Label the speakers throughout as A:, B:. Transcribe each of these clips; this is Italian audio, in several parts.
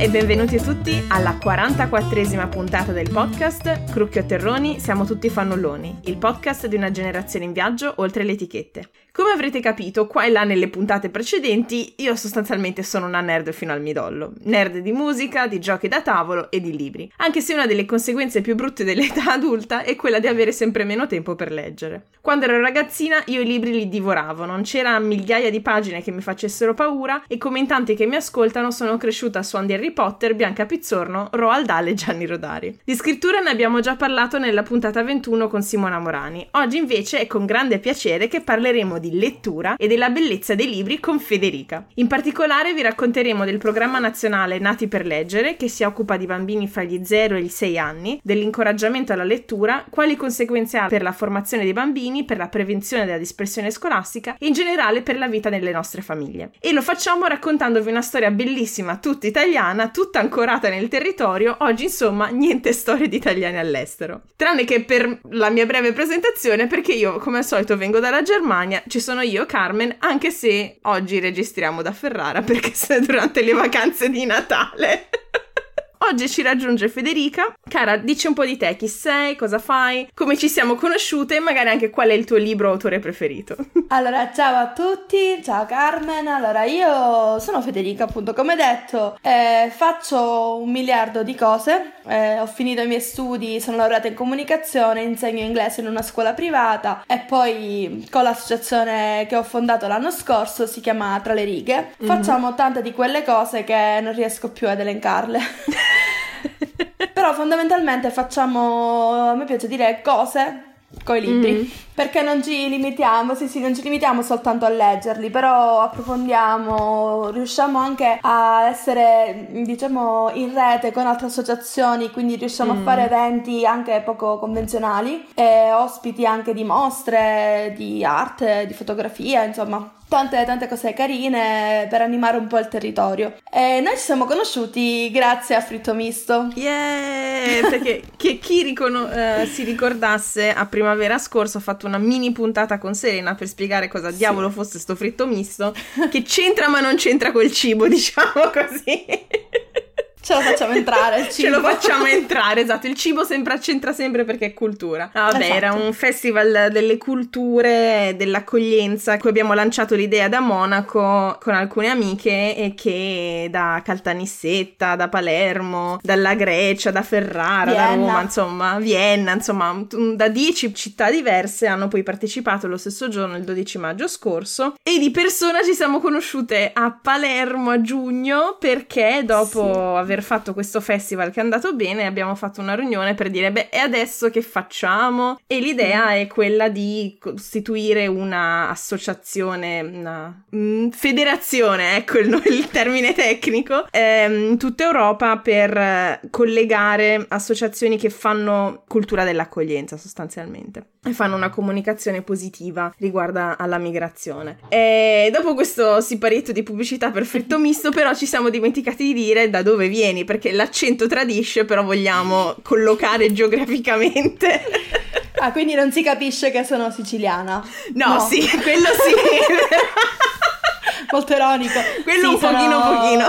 A: E benvenuti tutti alla 44esima puntata del podcast Crucchio Terroni, siamo tutti fannulloni, il podcast di una generazione in viaggio oltre le etichette. Come avrete capito, qua e là nelle puntate precedenti, io sostanzialmente sono una nerd fino al midollo. Nerd di musica, di giochi da tavolo e di libri. Anche se una delle conseguenze più brutte dell'età adulta è quella di avere sempre meno tempo per leggere. Quando ero ragazzina io i libri li divoravo, non c'era migliaia di pagine che mi facessero paura e come in tanti che mi ascoltano sono cresciuta a suon di Harry Potter, Bianca Pizzorno, Roald Dahl e Gianni Rodari. Di scrittura ne abbiamo già parlato nella puntata 21 con Simona Morani. Oggi invece è con grande piacere che parleremo di lettura e della bellezza dei libri con Federica. In particolare vi racconteremo del programma nazionale Nati per leggere, che si occupa di bambini fra gli 0 e i 6 anni, dell'incoraggiamento alla lettura, quali conseguenze ha per la formazione dei bambini, per la prevenzione della dispersione scolastica e in generale per la vita nelle nostre famiglie. E lo facciamo raccontandovi una storia bellissima, tutta italiana, tutta ancorata nel territorio. Oggi, insomma, niente storie di italiani all'estero. Tranne che per la mia breve presentazione, perché io, come al solito, vengo dalla Germania, ci sono io, Carmen, anche se oggi registriamo da Ferrara perché è durante le vacanze di Natale. Oggi ci raggiunge Federica. Cara, dici un po' di te, chi sei, cosa fai, come ci siamo conosciute e magari anche qual è il tuo libro autore preferito.
B: Allora, ciao a tutti, ciao Carmen. Allora, io sono Federica, appunto, come detto, eh, faccio un miliardo di cose. Eh, ho finito i miei studi, sono laureata in comunicazione, insegno inglese in una scuola privata e poi con l'associazione che ho fondato l'anno scorso, si chiama Tra le righe, mm-hmm. facciamo tante di quelle cose che non riesco più ad elencarle. Però fondamentalmente facciamo, a me piace dire cose con i libri, mm. perché non ci limitiamo, sì sì, non ci limitiamo soltanto a leggerli, però approfondiamo, riusciamo anche a essere, diciamo, in rete con altre associazioni, quindi riusciamo mm. a fare eventi anche poco convenzionali e ospiti anche di mostre, di arte, di fotografia, insomma, tante, tante cose carine per animare un po' il territorio. E noi ci siamo conosciuti grazie a Fritto Misto.
A: Yeah! Perché che chi ricono- uh, si ricordasse a primavera scorsa ho fatto una mini puntata con Serena per spiegare cosa sì. diavolo fosse sto fritto misto, che c'entra ma non c'entra col cibo, diciamo così.
B: Ce lo facciamo entrare il cibo.
A: Ce lo facciamo entrare, esatto. Il cibo sempre c'entra sempre perché è cultura. Ah, vabbè, esatto. era un festival delle culture, dell'accoglienza. Qui abbiamo lanciato l'idea da Monaco con alcune amiche e che da Caltanissetta, da Palermo, dalla Grecia, da Ferrara, Vienna. da Roma, insomma, Vienna, insomma, da dieci città diverse hanno poi partecipato lo stesso giorno, il 12 maggio scorso. E di persona ci siamo conosciute a Palermo a giugno perché dopo sì. aver aver fatto questo festival che è andato bene, abbiamo fatto una riunione per dire, beh, e adesso che facciamo? E l'idea è quella di costituire un'associazione, una mm, federazione, ecco il, il termine tecnico, ehm, in tutta Europa per eh, collegare associazioni che fanno cultura dell'accoglienza sostanzialmente e fanno una comunicazione positiva riguardo alla migrazione. E dopo questo siparietto di pubblicità per fritto misto, però ci siamo dimenticati di dire da dove vieni, perché l'accento tradisce, però vogliamo collocare geograficamente.
B: Ah, quindi non si capisce che sono siciliana.
A: No, no. sì, quello sì.
B: Molto ironico.
A: Quello sì, un sono... pochino pochino.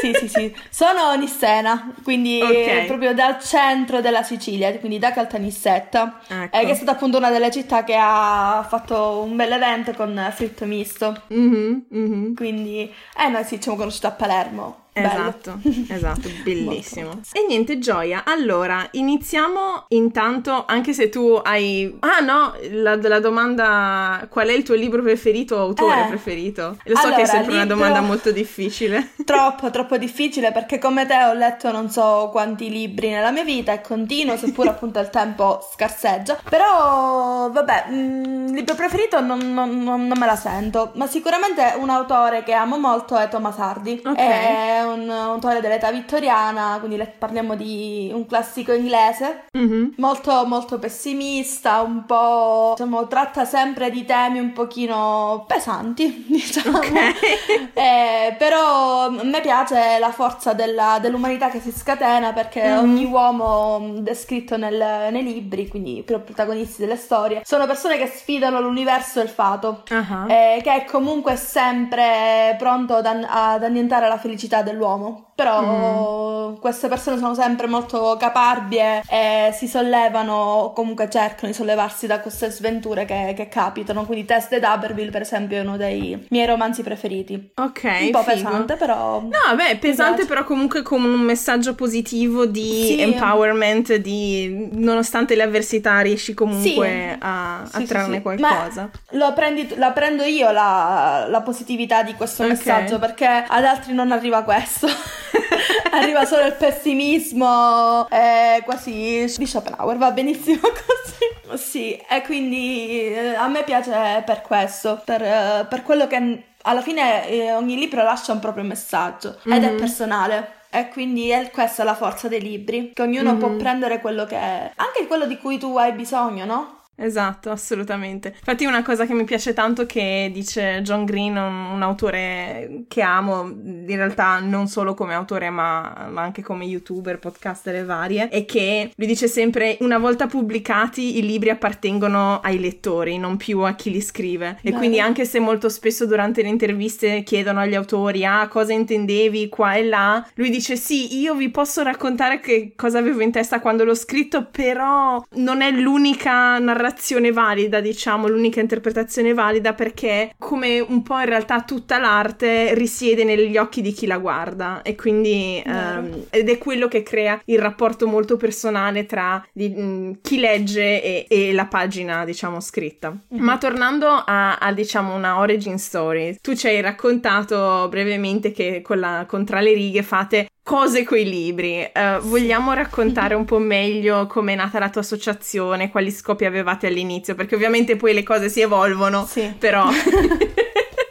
B: sì, sì, sì. Sono Nissena, quindi okay. proprio dal centro della Sicilia, quindi da Caltanissetta, ecco. eh, che è stata appunto una delle città che ha fatto un bel evento con fritto misto. Mm-hmm, mm-hmm. Quindi, eh noi sì, ci siamo conosciuti a Palermo.
A: Esatto, esatto, bellissimo. e niente, Gioia. Allora, iniziamo intanto, anche se tu hai... Ah no, la, la domanda qual è il tuo libro preferito o autore eh. preferito? Lo so allora, che è sempre libro... una domanda molto difficile.
B: Troppo, troppo difficile perché come te ho letto non so quanti libri nella mia vita e continuo, seppur appunto il tempo scarseggia. Però, vabbè, il mm, libro preferito non, non, non, me la sento, ma sicuramente un autore che amo molto è Thomas Hardy. Ok. E un, un autore dell'età vittoriana, quindi le, parliamo di un classico inglese, mm-hmm. molto molto pessimista, un po' diciamo tratta sempre di temi un pochino pesanti, diciamo. Okay. eh, però a me piace la forza della, dell'umanità che si scatena perché mm-hmm. ogni uomo descritto nel, nei libri, quindi i protagonisti delle storie, sono persone che sfidano l'universo e il fato, uh-huh. eh, che è comunque sempre pronto ad, ad annientare la felicità del dell'uomo però mm. queste persone sono sempre molto caparbie e si sollevano o comunque cercano di sollevarsi da queste sventure che, che capitano. Quindi Test the D'Aberville, per esempio, è uno dei miei romanzi preferiti.
A: Ok.
B: Un po'
A: figo.
B: pesante, però.
A: No, beh, pesante, però comunque con un messaggio positivo di sì. empowerment, di nonostante le avversità riesci comunque sì. a, a sì, trarne qualcosa.
B: Lo prendi, la prendo io la, la positività di questo okay. messaggio perché ad altri non arriva questo. arriva solo il pessimismo, eh, quasi di Schopenhauer, va benissimo così. Sì, e quindi eh, a me piace per questo, per, eh, per quello che alla fine eh, ogni libro lascia un proprio messaggio mm-hmm. ed è mhm. personale. E quindi è questa la forza dei libri, che ognuno mm-hmm. può prendere quello che è, anche quello di cui tu hai bisogno, no?
A: Esatto, assolutamente. Infatti una cosa che mi piace tanto che dice John Green, un, un autore che amo, in realtà non solo come autore ma, ma, anche come youtuber, podcaster e varie, è che lui dice sempre una volta pubblicati i libri appartengono ai lettori, non più a chi li scrive. E Beh. quindi anche se molto spesso durante le interviste chiedono agli autori ah cosa intendevi qua e là, lui dice sì, io vi posso raccontare che cosa avevo in testa quando l'ho scritto, però non è l'unica narrazione narrazione valida, diciamo, l'unica interpretazione valida perché come un po' in realtà tutta l'arte risiede negli occhi di chi la guarda e quindi um, ed è quello che crea il rapporto molto personale tra di, mh, chi legge e, e, la pagina, diciamo, scritta. Mm-hmm. Ma tornando a, a, diciamo, una origin story, tu ci hai raccontato brevemente che con, la, con Tra le righe fate cose coi libri. Uh, vogliamo raccontare un po' meglio com'è nata la tua associazione, quali scopi avevate all'inizio? Perché ovviamente poi le cose si evolvono, sì. però...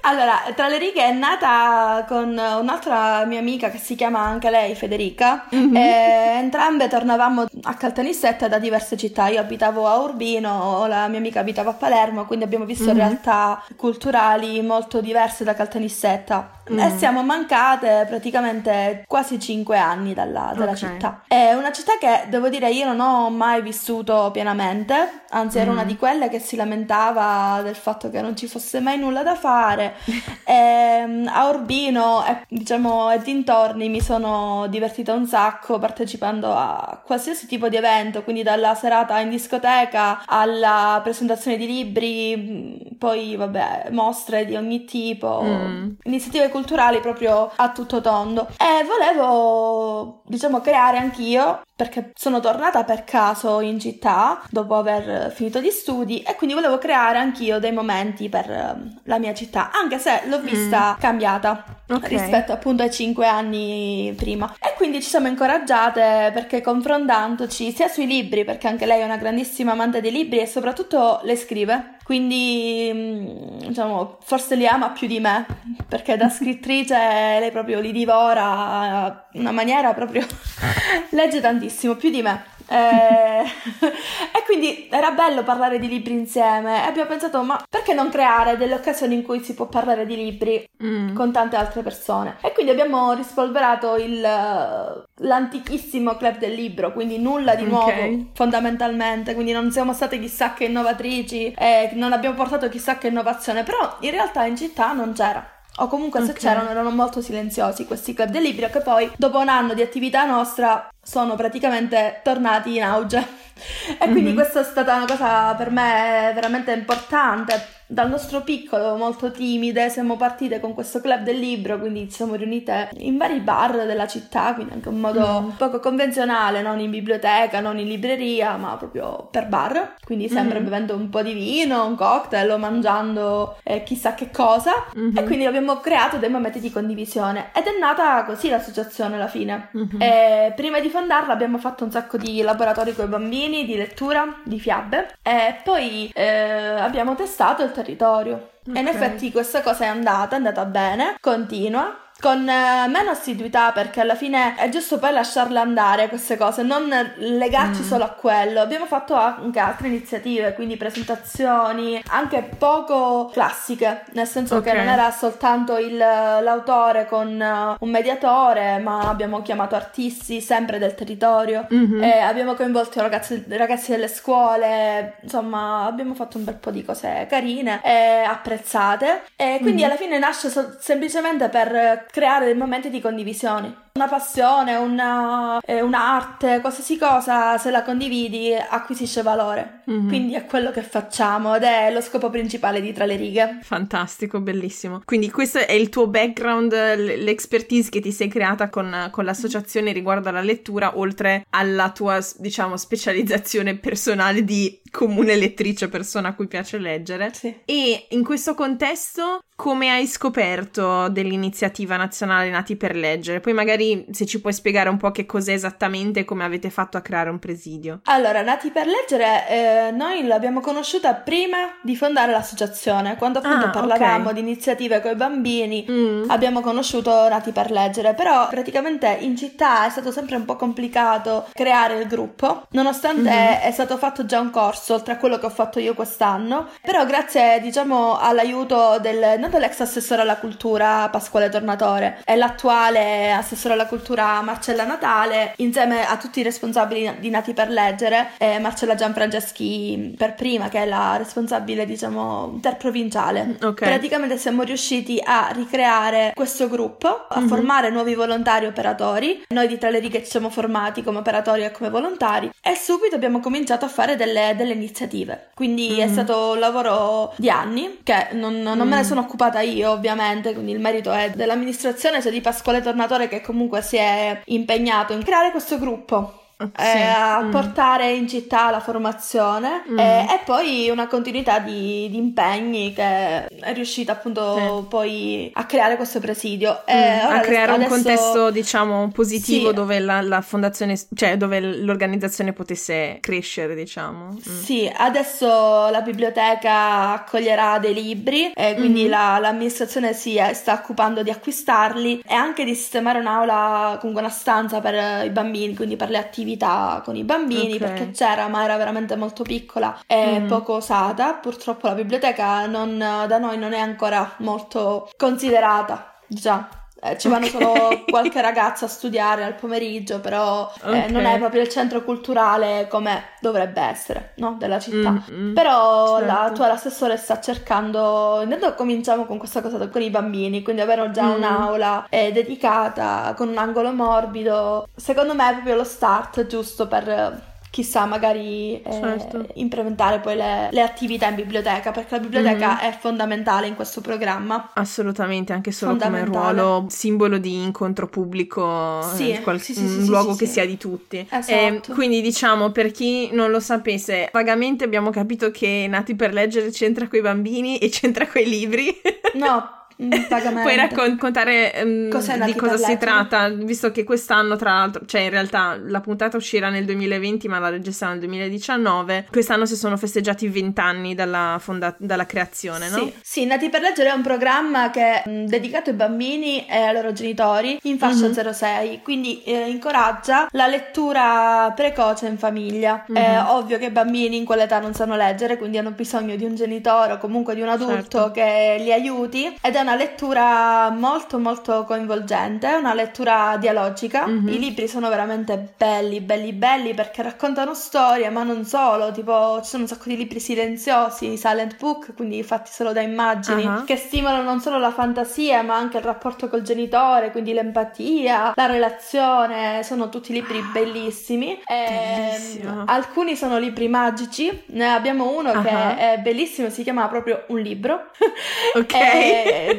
B: Allora, tra le righe è nata con un'altra mia amica che si chiama anche lei Federica. Mm-hmm. entrambe tornavamo a Caltanissetta da diverse città. Io abitavo a Urbino, la mia amica abitava a Palermo, quindi abbiamo visto mm-hmm. realtà culturali molto diverse da Caltanissetta. Mm. E siamo mancate praticamente quasi cinque anni dalla, dalla okay. città. È una città che devo dire io non ho mai vissuto pienamente, anzi mm. ero una mm. di quelle che si lamentava del fatto che non ci fosse mai nulla da fare. E, ehm, a Urbino e diciamo e dintorni mi sono divertita un sacco partecipando a qualsiasi tipo di evento, quindi dalla serata in discoteca alla presentazione di libri, poi vabbè, mostre di ogni tipo, mm. iniziative culturali proprio a tutto tondo. E volevo, diciamo, creare anch'io perché sono tornata per caso in città dopo aver finito gli studi e quindi volevo creare anch'io dei momenti per ehm, la mia città, anche se l'ho vista mm. cambiata okay. rispetto appunto ai cinque anni prima. E quindi ci siamo incoraggiate perché confrontandoci sia sui libri, perché anche lei è una grandissima amante dei libri e soprattutto le scrive, quindi mm, diciamo forse li ama più di me perché da scrittrice lei proprio li divora in una maniera proprio legge tantissimo più di me eh, e quindi era bello parlare di libri insieme e abbiamo pensato ma perché non creare delle occasioni in cui si può parlare di libri mm. con tante altre persone e quindi abbiamo rispolverato il, l'antichissimo club del libro quindi nulla di nuovo okay. fondamentalmente quindi non siamo state chissà che innovatrici e non abbiamo portato chissà che innovazione però in realtà in città non c'era o comunque se okay. c'erano erano molto silenziosi questi club del libro che poi dopo un anno di attività nostra sono praticamente tornati in auge e quindi mm-hmm. questa è stata una cosa per me veramente importante dal nostro piccolo, molto timide, siamo partite con questo club del libro, quindi ci siamo riunite in vari bar della città, quindi anche un modo mm. poco convenzionale, non in biblioteca, non in libreria, ma proprio per bar, quindi sempre mm. bevendo un po' di vino, un cocktail o mangiando eh, chissà che cosa. Mm-hmm. E quindi abbiamo creato dei momenti di condivisione ed è nata così l'associazione alla fine. Mm-hmm. Prima di fondarla abbiamo fatto un sacco di laboratori con i bambini, di lettura, di fiabe e poi eh, abbiamo testato il territorio. Okay. E in effetti questa cosa è andata, è andata bene, continua con eh, meno assiduità perché alla fine è giusto poi lasciarle andare queste cose, non legarci mm. solo a quello. Abbiamo fatto anche altre iniziative, quindi presentazioni anche poco classiche, nel senso okay. che non era soltanto il, l'autore con uh, un mediatore, ma abbiamo chiamato artisti sempre del territorio, mm-hmm. abbiamo coinvolto ragazzi, ragazzi delle scuole, insomma abbiamo fatto un bel po' di cose carine e apprezzate e quindi mm-hmm. alla fine nasce so- semplicemente per creare dei momenti di condivisione. Una passione, una, eh, un'arte, qualsiasi cosa, se la condividi acquisisce valore. Mm-hmm. Quindi è quello che facciamo ed è lo scopo principale di Tra le righe.
A: Fantastico, bellissimo. Quindi questo è il tuo background, l'expertise che ti sei creata con, con l'associazione riguardo alla lettura, oltre alla tua, diciamo, specializzazione personale di comune lettrice, persona a cui piace leggere.
B: Sì.
A: E in questo contesto, come hai scoperto dell'iniziativa nazionale Nati per Leggere? Poi magari se ci puoi spiegare un po' che cos'è esattamente e come avete fatto a creare un presidio.
B: Allora, Nati per Leggere, eh, noi l'abbiamo conosciuta prima di fondare l'associazione, quando appunto ah, parlavamo okay. di iniziative con i bambini, mm. abbiamo conosciuto Nati per Leggere, però praticamente in città è stato sempre un po' complicato creare il gruppo, nonostante mm. è stato fatto già un corso, oltre a quello che ho fatto io quest'anno, però grazie diciamo all'aiuto del intanto l'ex assessore alla cultura Pasquale Tornatore e l'attuale assessore alla cultura Marcella Natale, insieme a tutti i responsabili di Nati per Leggere, e Marcella Gianfranceschi per prima, che è la responsabile, diciamo, interprovinciale.
A: Mm, okay.
B: Praticamente siamo riusciti a ricreare questo gruppo, a mm-hmm. formare nuovi volontari operatori. Noi di Tra le righe ci siamo formati come operatori e come volontari e subito abbiamo cominciato a fare delle, delle iniziative. Quindi mm-hmm. è stato un lavoro di anni che non, non mm. me ne sono occupata occupata io ovviamente, quindi il merito è dell'amministrazione, cioè di Pasquale Tornatore che comunque si è impegnato in creare questo gruppo sì. eh, a mm. portare in città la formazione mm. eh, e poi una continuità di, di, impegni che è riuscita appunto sì. poi a creare questo presidio.
A: Mm. a creare adesso... un contesto diciamo positivo sì. dove la, la, fondazione, cioè dove l'organizzazione potesse crescere diciamo. Mm.
B: Sì, adesso la biblioteca accoglierà dei libri e quindi mm. la, l'amministrazione si è, sta occupando di acquistarli e anche di sistemare un'aula, comunque una stanza per i bambini, quindi per le attività attività con i bambini okay. perché c'era ma era veramente molto piccola e mm. poco usata. Purtroppo la biblioteca non, da noi non è ancora molto considerata. Già, eh, ci vanno okay. solo qualche ragazza a studiare al pomeriggio, però eh, okay. non è proprio il centro culturale come dovrebbe essere, no? Della città. Mm-hmm. Però certo. l'attuale assessore sta cercando. Intanto cominciamo con questa cosa con i bambini, quindi avere già mm. un'aula eh, dedicata con un angolo morbido. Secondo me è proprio lo start giusto per chissà, magari eh, certo. implementare poi le, le, attività in biblioteca, perché la biblioteca mm-hmm. è fondamentale in questo programma.
A: Assolutamente, anche solo come ruolo simbolo di incontro pubblico,
B: sì,
A: eh, qual-
B: sì, sì,
A: un luogo che sia di tutti.
B: Esatto. E
A: quindi diciamo, per chi non lo sapesse, vagamente abbiamo capito che Nati per leggere c'entra coi bambini e c'entra coi libri.
B: No,
A: Puoi raccontare um, di cosa si tratta, visto che quest'anno, tra l'altro, cioè in realtà la puntata uscirà nel 2020, ma la registriamo nel 2019. Quest'anno si sono festeggiati 20 anni dalla, fonda- dalla creazione, no?
B: Sì. sì, Nati per leggere è un programma che è dedicato ai bambini e ai loro genitori in fascia mm-hmm. 06, quindi eh, incoraggia la lettura precoce in famiglia. Mm-hmm. È ovvio che i bambini in quell'età non sanno leggere, quindi hanno bisogno di un genitore o comunque di un adulto certo. che li aiuti ed è una una lettura molto molto coinvolgente, una lettura dialogica. Mm-hmm. I libri sono veramente belli, belli, belli perché raccontano storie, ma non solo, tipo ci sono un sacco di libri silenziosi, silent book, quindi fatti solo da immagini, uh-huh. che stimolano non solo la fantasia, ma anche il rapporto col genitore, quindi l'empatia, la relazione, sono tutti libri bellissimi. E, alcuni sono libri magici, ne abbiamo uno uh-huh. che è bellissimo, si chiama proprio Un libro.
A: Ok. e,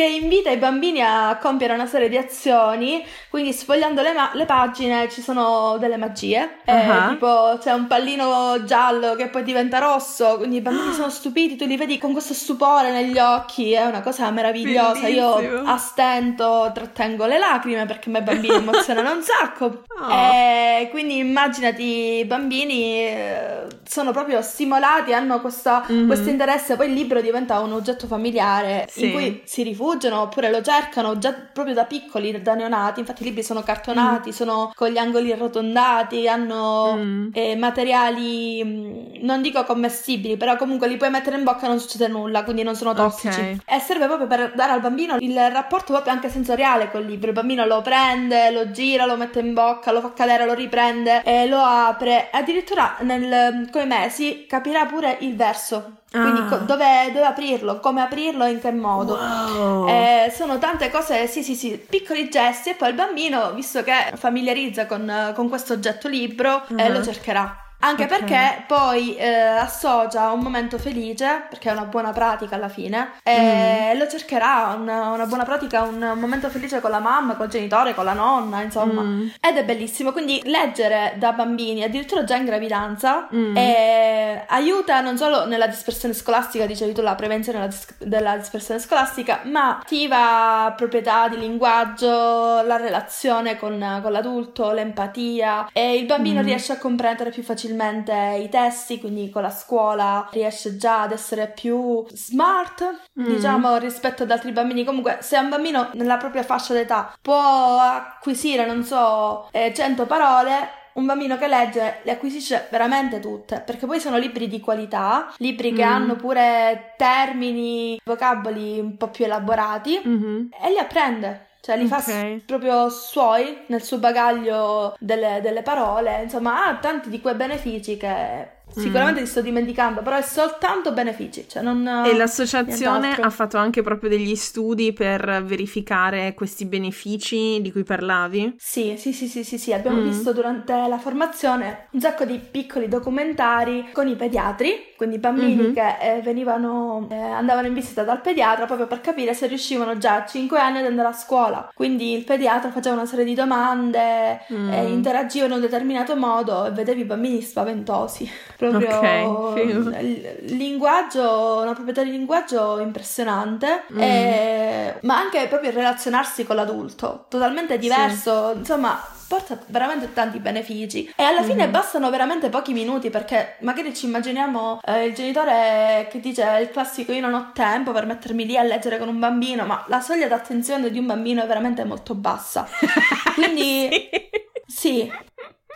B: che invita i bambini a compiere una serie di azioni, quindi sfogliando le, ma- le pagine ci sono delle magie, uh-huh. eh, tipo c'è un pallino giallo che poi diventa rosso, quindi i bambini sono stupiti, tu li vedi con questo stupore negli occhi, è una cosa meravigliosa,
A: Bellissimo.
B: io a stento trattengo le lacrime perché a me i bambini emozionano un sacco, oh. e quindi immaginati i bambini eh, sono proprio stimolati, hanno questo mm-hmm. interesse, poi il libro diventa un oggetto familiare sì. in cui si rifugiano oppure lo cercano già proprio da piccoli, da neonati. Infatti i libri sono cartonati, mm. sono con gli angoli arrotondati, hanno mm. eh, materiali mm, non dico commestibili, però comunque li puoi mettere in bocca e non succede nulla, quindi non sono tossici. Okay. E serve proprio per dare al bambino il rapporto proprio anche sensoriale col libro. Il bambino lo prende, lo gira, lo mette in bocca, lo fa cadere, lo riprende e lo apre. Addirittura nel, con i mesi capirà pure il verso Quindi co- dove, dove aprirlo, come aprirlo e in che modo.
A: Wow.
B: Eh, sono tante cose, sì, sì, sì, piccoli gesti e poi il bambino, visto che familiarizza con, con questo oggetto libro, eh,
A: Mhm.
B: lo cercherà. Anche
A: Ok.
B: perché poi eh, associa un momento felice, perché è una buona pratica alla fine, e lo cercherà una, una buona pratica, un, un momento felice con la mamma, col genitore, con la nonna, insomma.
A: Mm.
B: Ed è bellissimo, quindi leggere da bambini, addirittura già in gravidanza,
A: Mm.
B: eh, aiuta non solo nella dispersione scolastica, dicevi tu, la prevenzione della, dis- della dispersione scolastica, ma attiva proprietà di linguaggio, la relazione con, con l'adulto, l'empatia e il bambino
A: Mm.
B: riesce a comprendere più facilmente i testi, quindi con la scuola riesce già ad essere più smart,
A: Mm.
B: diciamo, rispetto ad altri bambini. Comunque, se un bambino nella propria fascia d'età può acquisire, non so, eh, 100 parole, un bambino che legge le acquisisce veramente tutte, perché poi sono libri di qualità, libri che
A: Mm.
B: hanno pure termini, vocaboli un po' più elaborati
A: Mhm.
B: e li apprende. Cioè li fa
A: Ok.
B: s- proprio suoi nel suo bagaglio delle, delle parole, insomma ha tanti di quei benefici che sicuramente ti sto dimenticando, però è soltanto benefici, cioè non...
A: E l'associazione ha fatto anche proprio degli studi per verificare questi benefici di cui parlavi?
B: Sì, sì, sì, sì, sì, sì, abbiamo
A: Mm.
B: visto durante la formazione un sacco di piccoli documentari con i pediatri, quindi bambini
A: Mhm.
B: che eh, venivano, eh, andavano in visita dal pediatra proprio per capire se riuscivano già a 5 anni ad andare a scuola. Quindi il pediatra faceva una serie di domande,
A: Mm.
B: eh, interagivano in un determinato modo e vedevi i bambini spaventosi. Proprio
A: Ok, figo.
B: il linguaggio, una proprietà di linguaggio impressionante,
A: Mm.
B: e- ma anche proprio il relazionarsi con l'adulto, totalmente diverso, insomma. Porta veramente tanti benefici e alla fine
A: Mhm.
B: bastano veramente pochi minuti perché magari ci immaginiamo eh, il genitore che dice il classico io non ho tempo per mettermi lì a leggere con un bambino, ma la soglia d'attenzione di un bambino è veramente molto bassa. Quindi sì,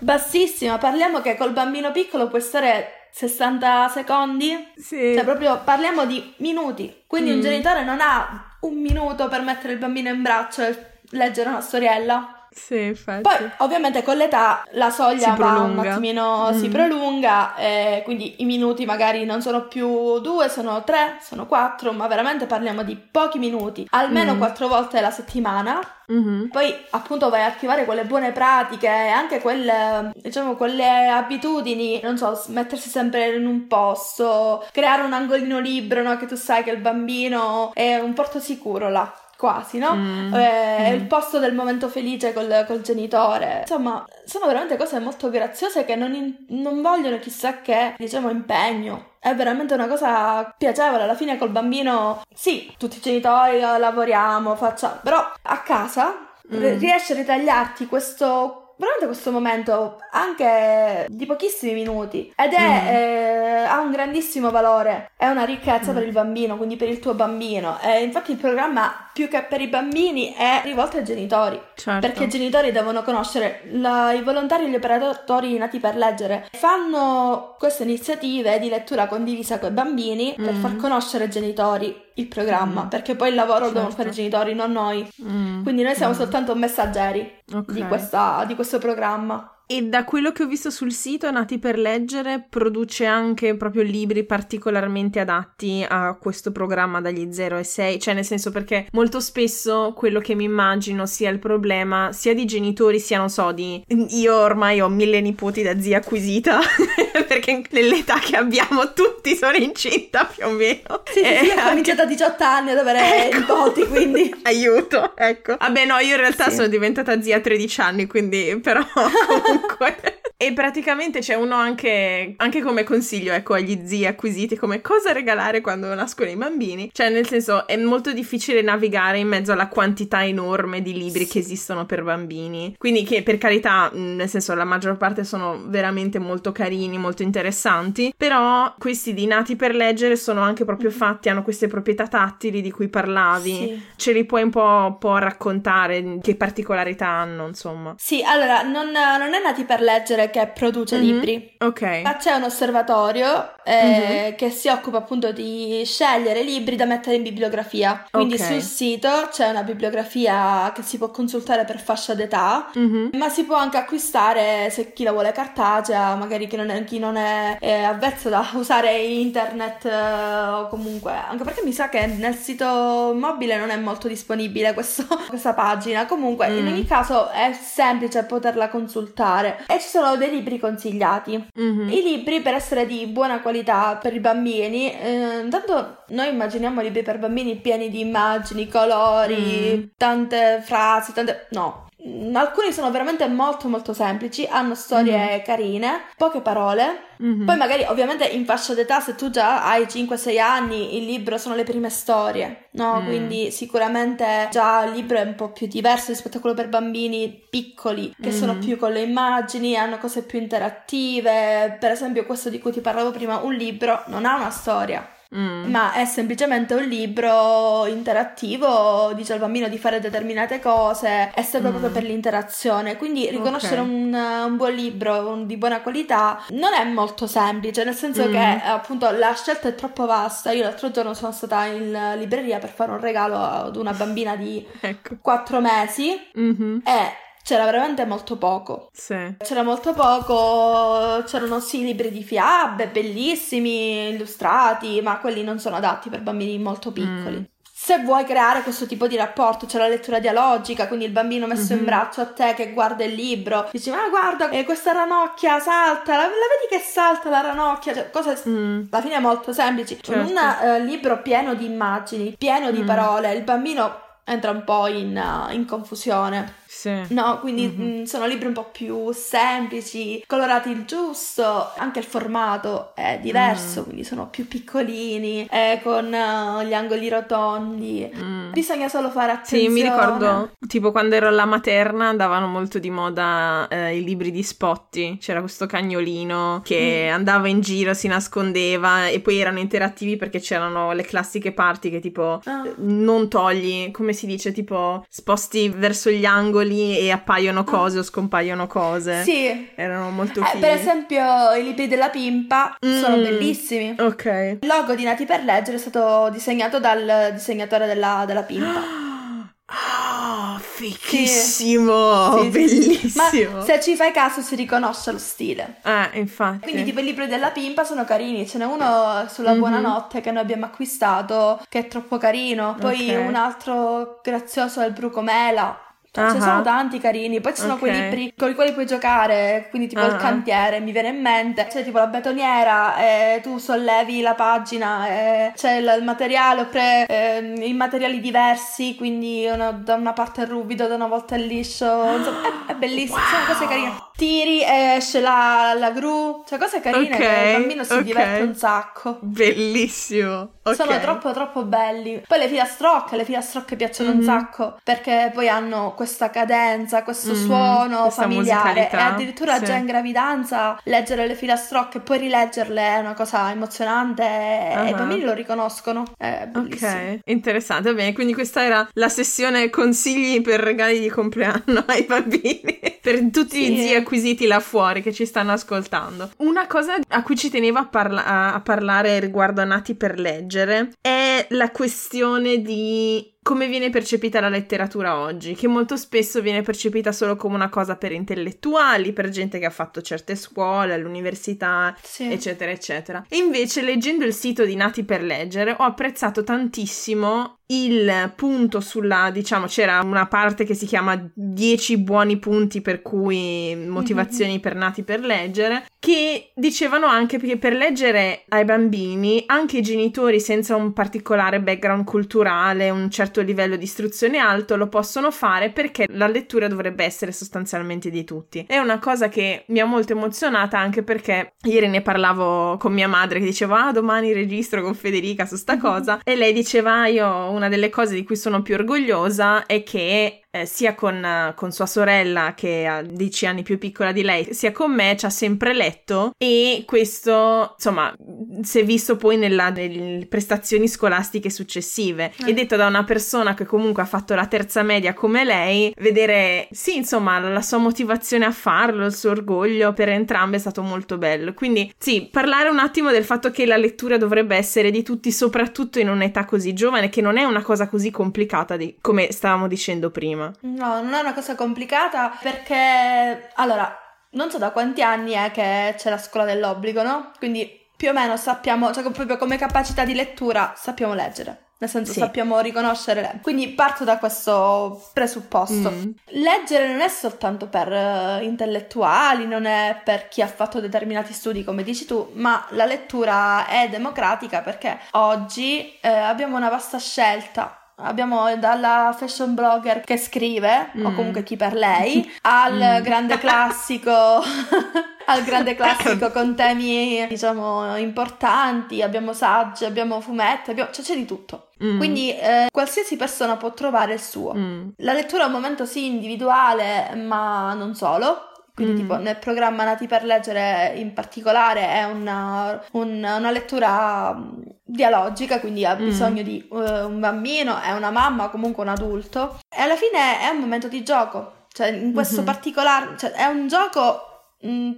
B: bassissima. Parliamo che col bambino piccolo puoi stare 60 secondi.
A: Sì.
B: Cioè, proprio parliamo di minuti. Quindi un
A: Mm.
B: genitore non ha un minuto per mettere il bambino in braccio e leggere una storiella.
A: Sì, infatti.
B: Poi, ovviamente, con l'età la soglia
A: Si
B: va un attimino, si
A: Mm.
B: prolunga, e quindi i minuti magari non sono più due, sono tre, sono quattro, ma veramente parliamo di pochi minuti, almeno
A: Mm.
B: quattro volte alla settimana.
A: Mhm.
B: Poi appunto vai a attivare quelle buone pratiche, anche quelle, diciamo, quelle abitudini, non so, mettersi sempre in un posto, creare un angolino libero, no? Che tu sai che il bambino è un porto sicuro là. Quasi, no?
A: Mm.
B: Eh,
A: Mm.
B: Il posto del momento felice col, col genitore. Insomma, sono veramente cose molto graziose che non, in- non vogliono chissà che, diciamo, impegno. È veramente una cosa piacevole. Alla fine col bambino, sì, tutti i genitori lavoriamo, facciamo, però a casa
A: Mm.
B: riesci a ritagliarti questo. Veramente questo momento anche di pochissimi minuti ed è,
A: Mm.
B: eh, ha un grandissimo valore, è una ricchezza
A: Mm.
B: per il bambino, quindi per il tuo bambino. E infatti il programma più che per i bambini è rivolto ai genitori.
A: Certo.
B: Perché i genitori devono conoscere la- i volontari e gli operatori nati per leggere. Fanno queste iniziative di lettura condivisa con i bambini per
A: Mm.
B: far conoscere ai genitori il programma,
A: Mm.
B: perché poi il lavoro lo devono
A: Certo.
B: fare i genitori, non noi.
A: Mm.
B: Quindi noi siamo
A: Mm.
B: soltanto messaggeri
A: Ok.
B: di, questa- di questo programma.
A: E da quello che ho visto sul sito, Nati per leggere produce anche proprio libri particolarmente adatti a questo programma dagli 0 ai 6, cioè nel senso perché molto spesso quello che mi immagino sia il problema sia di genitori sia non so di io ormai ho mille nipoti da zia acquisita perché nell'età che abbiamo tutti sono incinta più o meno.
B: Sì, sì, sì, io ho cominciato a 18 anni ad avere
A: Ecco.
B: nipoti, quindi...
A: Aiuto, ecco. Vabbè, no, io in realtà
B: Sì.
A: sono diventata zia a 13 anni, quindi però comunque. E praticamente c'è uno anche, anche come consiglio, ecco, agli zii acquisiti, come cosa regalare quando nascono i bambini. Cioè, nel senso, è molto difficile navigare in mezzo alla quantità enorme di libri che esistono per bambini. Quindi che, per carità, mh, nel senso, la maggior parte sono veramente molto carini, molto interessanti, però questi di nati per leggere sono anche proprio
B: Mhm.
A: fatti, hanno queste proprietà tattili di cui parlavi.
B: Sì.
A: Ce li puoi un po', un po' raccontare che particolarità hanno, insomma.
B: Sì, allora, non, non è nati per leggere che produce
A: Mhm.
B: libri.
A: Ok.
B: Ma c'è un osservatorio eh,
A: Mhm.
B: che si occupa appunto di scegliere libri da mettere in bibliografia. Quindi
A: Ok.
B: sul sito c'è una bibliografia che si può consultare per fascia d'età.
A: Mhm.
B: Ma si può anche acquistare se chi la vuole cartacea, magari chi non è, chi non è, eh, avvezzo da usare internet eh, o comunque. Anche perché mi sa che nel sito mobile non è molto disponibile questo- questa pagina. Comunque, in
A: Mm.
B: ogni caso è semplice poterla consultare. E ci sono dei libri consigliati.
A: Mhm.
B: I libri per essere di buona qualità per i bambini, eh, intanto noi immaginiamo libri per bambini pieni di immagini, colori,
A: Mm.
B: tante frasi, tante... no. Mm, Alcuni sono veramente molto molto semplici, hanno storie carine, poche parole.
A: Mhm.
B: Poi magari ovviamente in fascia d'età se tu già hai 5-6 anni il libro sono le prime storie, no?
A: Mm.
B: Quindi sicuramente già il libro è un po' più diverso rispetto a quello per bambini piccoli che
A: Mm.
B: sono più con le immagini, hanno cose più interattive. Per esempio questo di cui ti parlavo prima, un libro non ha una storia.
A: Mm.
B: Ma è semplicemente un libro interattivo, dice al bambino di fare determinate cose, è stato
A: Mm.
B: proprio per l'interazione. Quindi riconoscere
A: Ok.
B: un, un buon libro un- di buona qualità non è molto semplice, nel senso
A: Mm.
B: che appunto la scelta è troppo vasta. Io l'altro giorno sono stata in libreria per fare un regalo ad una bambina di
A: Ecco.
B: 4 mesi
A: Mhm.
B: e c'era veramente molto poco.
A: Sì.
B: C'era molto poco, c'erano sì libri di fiabe, bellissimi, illustrati, ma quelli non sono adatti per bambini molto piccoli.
A: Mm.
B: Se vuoi creare questo tipo di rapporto, c'è la lettura dialogica, quindi il bambino messo in
A: Mhm.
B: braccio a te che guarda il libro, dici ma guarda eh, questa ranocchia salta, la, la vedi che salta la ranocchia, cioè cose
A: Mm.
B: alla fine molto semplici.
A: Certo.
B: Un eh, libro pieno di immagini, pieno di
A: Mm.
B: parole, il bambino entra un po' in, eh, in confusione.
A: Sì.
B: No, quindi
A: Mhm.
B: mh, sono libri un po' più semplici, colorati il giusto, anche il formato è diverso,
A: Mm.
B: quindi sono più piccolini, eh, con eh, gli angoli rotondi.
A: Mm.
B: Bisogna solo fare
A: Sì,
B: attenzione.
A: mi ricordo, tipo quando ero alla materna andavano molto di moda eh, i libri di Spotti, c'era questo cagnolino che
B: Mm.
A: andava in giro, si nascondeva e poi erano interattivi perché c'erano le classiche parti che tipo
B: Ah.
A: non togli, come si dice, tipo sposti verso gli angoli e appaiono cose o scompaiono cose.
B: Ah. Sì.
A: Erano molto
B: Eh,
A: fighi.
B: per esempio i libri della Pimpa sono
A: Mm.
B: bellissimi.
A: Ok.
B: Il logo di Nati per leggere è stato disegnato dal disegnatore della, della Pimpa.
A: Ah, fichissimo,
B: Sì,
A: bellissimo.
B: Ma se ci fai caso si riconosce lo stile.
A: Eh, infatti.
B: Quindi tipo i libri della Pimpa sono carini, ce n'è uno sulla
A: Mhm.
B: buonanotte che noi abbiamo acquistato che è troppo carino, poi
A: Ok.
B: un altro grazioso è il Brucomela. Cioè, ce ne sono tanti carini, poi ci sono quei
A: Ok.
B: libri con i quali puoi giocare, quindi tipo il
A: Ah.
B: cantiere, mi viene in mente, c'è tipo la betoniera, e tu sollevi la pagina, e c'è il, il materiale, oppure ehm, i materiali diversi, quindi uno- da una parte è ruvido, da una volta è liscio, insomma è, è bellissimo, sono cose carine. Tiri e esce la, la gru, cioè cose carine
A: Ok,
B: che il bambino si
A: ok.
B: diverte un sacco.
A: Bellissimo. Ok.
B: Sono troppo troppo belli. Poi le filastrocche, le filastrocche piacciono un
A: Mhm.
B: sacco perché poi hanno questa cadenza, questo
A: Mhm,
B: suono familiare e addirittura
A: sì.
B: già in gravidanza leggere le filastrocche e poi rileggerle è una cosa emozionante e
A: Ah.
B: i bambini lo riconoscono. È bellissimo.
A: Ok, interessante. Va bene, quindi questa era la sessione consigli per regali di compleanno ai bambini. per tutti
B: Sì.
A: i zii acquisiti là fuori che ci stanno ascoltando. Una cosa a cui ci tenevo a, parla- a- parlare riguardo a Nati per leggere è la questione di come viene percepita la letteratura oggi, che molto spesso viene percepita solo come una cosa per intellettuali, per gente che ha fatto certe scuole, all'università,
B: Sì.
A: eccetera, eccetera. E invece leggendo il sito di Nati per leggere ho apprezzato tantissimo il punto sulla, diciamo, c'era una parte che si chiama 10 buoni punti per cui motivazioni per nati per leggere, che dicevano anche che per leggere ai bambini anche i genitori senza un particolare background culturale, un certo livello di istruzione alto lo possono fare perché la lettura dovrebbe essere sostanzialmente di tutti. È una cosa che mi ha molto emozionata anche perché ieri ne parlavo con mia madre che diceva ah domani registro con Federica su sta cosa e lei diceva "Ah, io una delle cose di cui sono più orgogliosa è che eh, sia con, con, sua sorella che ha 10 anni più piccola di lei, sia con me, ci ha sempre letto e questo, insomma, si è visto poi nella, nelle prestazioni scolastiche successive. Eh. E detto da una persona che comunque ha fatto la terza media come lei, vedere, sì, insomma, la sua motivazione a farlo, il suo orgoglio per entrambe è stato molto bello. Quindi, sì, parlare un attimo del fatto che la lettura dovrebbe essere di tutti, soprattutto in un'età così giovane, che non è una cosa così complicata di, come stavamo dicendo prima.
B: No, non è una cosa complicata perché, allora, non so da quanti anni è che c'è la scuola dell'obbligo, no? Quindi più o meno sappiamo, cioè proprio come capacità di lettura sappiamo leggere. Nel senso sì. sappiamo riconoscere. Quindi parto da questo presupposto. Mm. Leggere non è soltanto per uh, intellettuali, non è per chi ha fatto determinati studi, come dici tu, ma la lettura è democratica perché oggi eh, abbiamo una vasta scelta Abbiamo dalla fashion blogger che scrive, mm. o comunque chi per lei, al mm. grande classico, al grande classico con temi, diciamo, importanti. Abbiamo saggi, abbiamo fumetti, abbiamo... cioè c'è di tutto. Mm. Quindi eh, qualsiasi persona può trovare il suo. Mm. La lettura è un momento sì individuale, ma non solo. Quindi, mm. tipo, nel programma Nati per leggere in particolare è una, una, una lettura mm, dialogica, quindi ha mm. bisogno di uh, un bambino, è una mamma, comunque un adulto. E alla fine è un momento di gioco. Cioè, in questo mm-hmm. particolare, cioè, è un gioco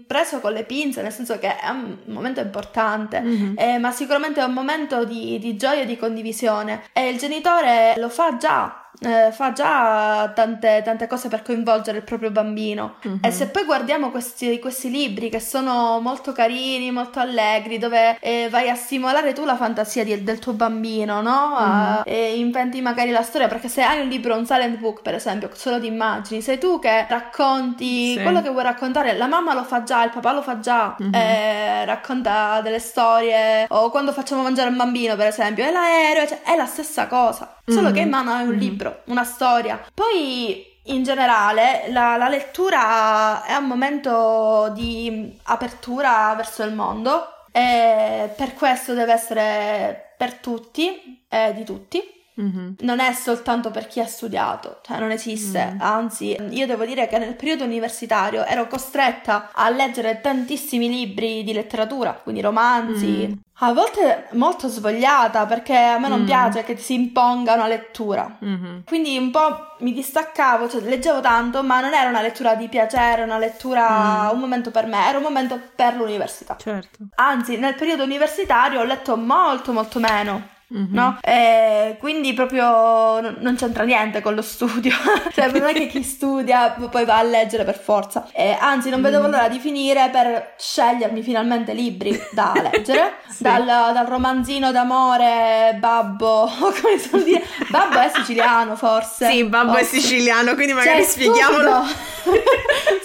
B: preso con le pinze, nel senso che è un momento importante, mm-hmm. eh, ma sicuramente è un momento di, di gioia e di condivisione. E il genitore lo fa già eh, fa già tante, tante, cose per coinvolgere il proprio bambino. Mm-hmm. E se poi guardiamo questi, questi, libri che sono molto carini, molto allegri, dove eh, vai a stimolare tu la fantasia di, del tuo bambino, no? Mm-hmm. e inventi magari la storia, perché se hai un libro, un silent book, per esempio, solo di immagini, sei tu che racconti sì. quello che vuoi raccontare. La mamma lo fa già, il papà lo fa già, mm-hmm. racconta delle storie, o quando facciamo mangiare un bambino, per esempio, è l'aereo, cioè, è la stessa cosa. Solo che in mano hai un libro libro, una storia. Poi in generale la, la, lettura è un momento di apertura verso il mondo e per questo deve essere per tutti e di tutti. Mm-hmm. Non è soltanto per chi ha studiato, cioè non esiste, mm. anzi io devo dire che nel periodo universitario ero costretta a leggere tantissimi libri di letteratura, quindi romanzi, mm. a volte molto svogliata perché a me non mm. piace che si imponga una lettura, mm-hmm. quindi un po' mi distaccavo, cioè leggevo tanto, ma non era una lettura di piacere, una lettura, mm. un momento per me, era un momento per l'università.
A: Certo.
B: Anzi, nel periodo universitario ho letto molto molto meno Mm-hmm. No? E quindi proprio non c'entra niente con lo studio, cioè non è che chi studia poi va a leggere per forza, e anzi non vedevo mm. l'ora di finire per scegliermi finalmente libri da leggere, sì. dal, dal, romanzino d'amore Babbo, come si può dire? Babbo è siciliano forse?
A: Sì, Babbo oh, è siciliano, quindi magari cioè, spieghiamolo.
B: Stupido.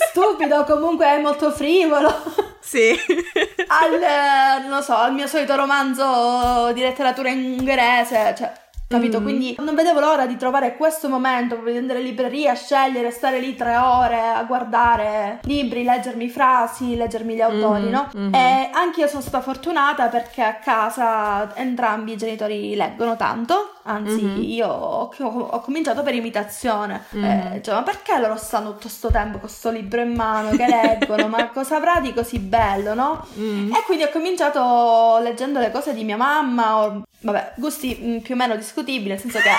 B: stupido, comunque è molto frivolo.
A: Sì.
B: al, non so, al mio solito romanzo di letteratura ungherese, cioè Capito? Mm. Quindi non vedevo l'ora di trovare questo momento, proprio di andare in libreria, scegliere, stare lì tre ore a guardare libri, leggermi frasi, leggermi gli autori, mm-hmm. no? Mm-hmm. E anche io sono stata fortunata perché a casa entrambi i genitori leggono tanto, anzi mm-hmm. io ho, ho, cominciato per imitazione. Mm-hmm. Eh, cioè, ma perché loro stanno tutto questo tempo con questo libro in mano che leggono? ma cosa avrà di così bello, no? Mm-hmm. E quindi ho cominciato leggendo le cose di mia mamma, o, vabbè, gusti mh, mm, più o meno discutibili nel senso che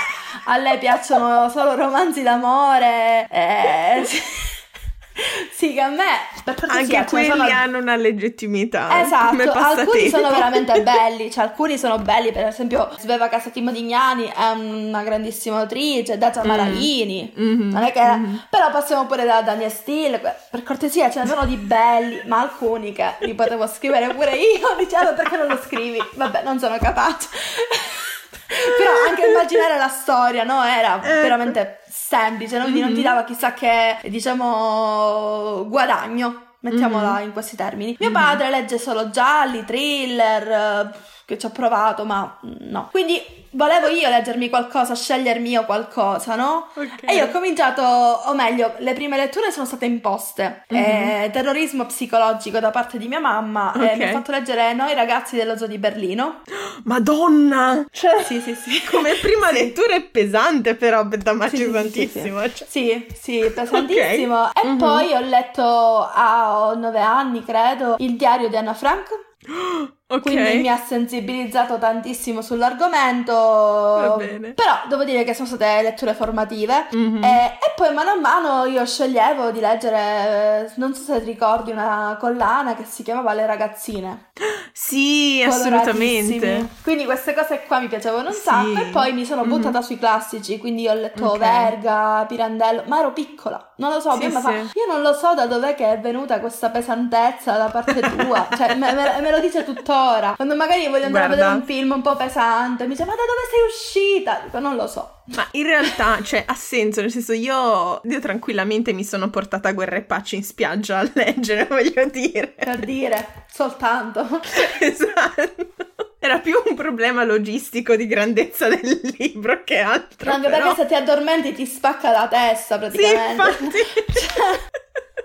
B: a lei piacciono solo romanzi d'amore. Eh, sì, che a me
A: anche quelli sono... hanno una legittimità.
B: Esatto, alcuni sono veramente belli, cioè alcuni sono belli, per esempio Sveva Casati Modignani è una grandissima autrice, Dacia mm. Maraini, mm-hmm. non è che mm-hmm. però passiamo pure da Daniel Steele, per cortesia ce ne sono di belli, ma alcuni che li potevo scrivere pure io, dicendo perché non lo scrivi? Vabbè, non sono capace. Però anche immaginare la storia, no? Era ecco. veramente semplice, no? mm-hmm. non ti dava chissà che, diciamo, guadagno. Mettiamola mm-hmm. in questi termini. Mio padre legge solo gialli, thriller, che ci ho provato, ma no. Quindi volevo io leggermi qualcosa, scegliermi io qualcosa, no?
A: Ok.
B: E io ho cominciato, o meglio, le prime letture sono state imposte.
A: Mhm.
B: Eh, terrorismo psicologico da parte di mia mamma. eh,
A: Ok.
B: mi ha fatto leggere Noi ragazzi dello zoo di Berlino.
A: Madonna! Cioè,
B: Sì, sì, sì.
A: come prima
B: Sì.
A: lettura è pesante però, da
B: Sì, sì, sì,
A: pesantissimo. cioè.
B: Sì, sì, pesantissimo. E
A: Mhm.
B: poi ho letto a nove anni, credo, il diario di Anna Frank.
A: Ok.
B: Quindi mi ha sensibilizzato tantissimo sull'argomento.
A: Va bene.
B: Però devo dire che sono state letture formative.
A: Mhm.
B: E, e poi mano a mano io sceglievo di leggere, eh, non so se ti ricordi, una collana che si chiamava Le ragazzine.
A: Sì, assolutamente.
B: Quindi queste cose qua mi piacevano un
A: Sì.
B: sacco e poi mi sono
A: Mhm.
B: buttata sui classici, quindi ho letto
A: Ok.
B: Verga, Pirandello, ma ero piccola, non lo so,
A: Sì, sì.
B: fa, io non lo so da dov'è che è venuta questa pesantezza da parte tua, cioè me, me- me lo dice tuttora, quando magari voglio andare
A: Guarda.
B: a vedere un film un po' pesante, mi dice ma da dove sei uscita? Dico non lo so.
A: Ma in realtà, cioè, ha senso, nel senso io, io tranquillamente mi sono portata a guerra e pace in spiaggia a leggere, voglio dire.
B: Per dire, soltanto.
A: Esatto. Era più un problema logistico di grandezza del libro che altro.
B: Anche
A: però.
B: perché se ti addormenti ti spacca la testa
A: Sì,
B: praticamente.
A: infatti.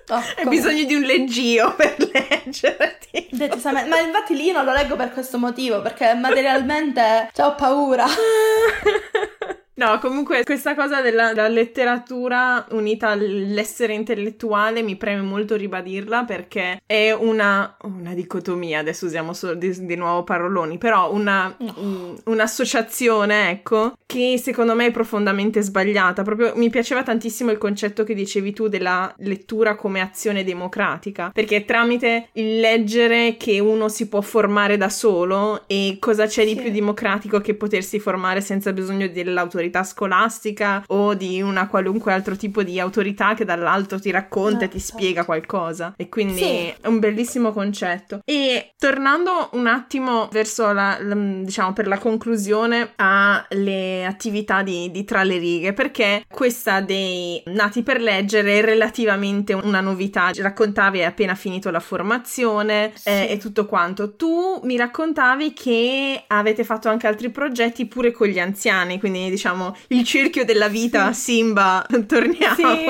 B: Oh,
A: Hai
B: comunque.
A: bisogno di un leggio per leggere. tipo.
B: Decisamente, ma infatti lì non lo leggo per questo motivo, perché materialmente cioè, ho paura.
A: No, comunque questa cosa della, della letteratura unita all'essere intellettuale mi preme molto ribadirla perché è una, una dicotomia, adesso usiamo solo di, di nuovo paroloni, però una, mm, un'associazione, ecco, che secondo me è profondamente sbagliata. Proprio mi piaceva tantissimo il concetto che dicevi tu della lettura come azione democratica, perché è tramite il leggere che uno si può formare da solo e cosa c'è di
B: Sì.
A: più democratico che potersi formare senza bisogno dell'autorità scolastica o di una qualunque altro tipo di autorità che dall'alto ti racconta e ti
B: Esatto.
A: spiega qualcosa. E quindi
B: Sì.
A: è un bellissimo concetto. E tornando un attimo verso la, la- diciamo per la conclusione alle attività di, di tra le righe, perché questa dei nati per leggere è relativamente una novità. Raccontavi hai appena finito la formazione
B: Sì.
A: eh, e tutto quanto. Tu mi raccontavi che avete fatto anche altri progetti pure con gli anziani, quindi diciamo il cerchio della vita, Simba, torniamo.
B: Sì,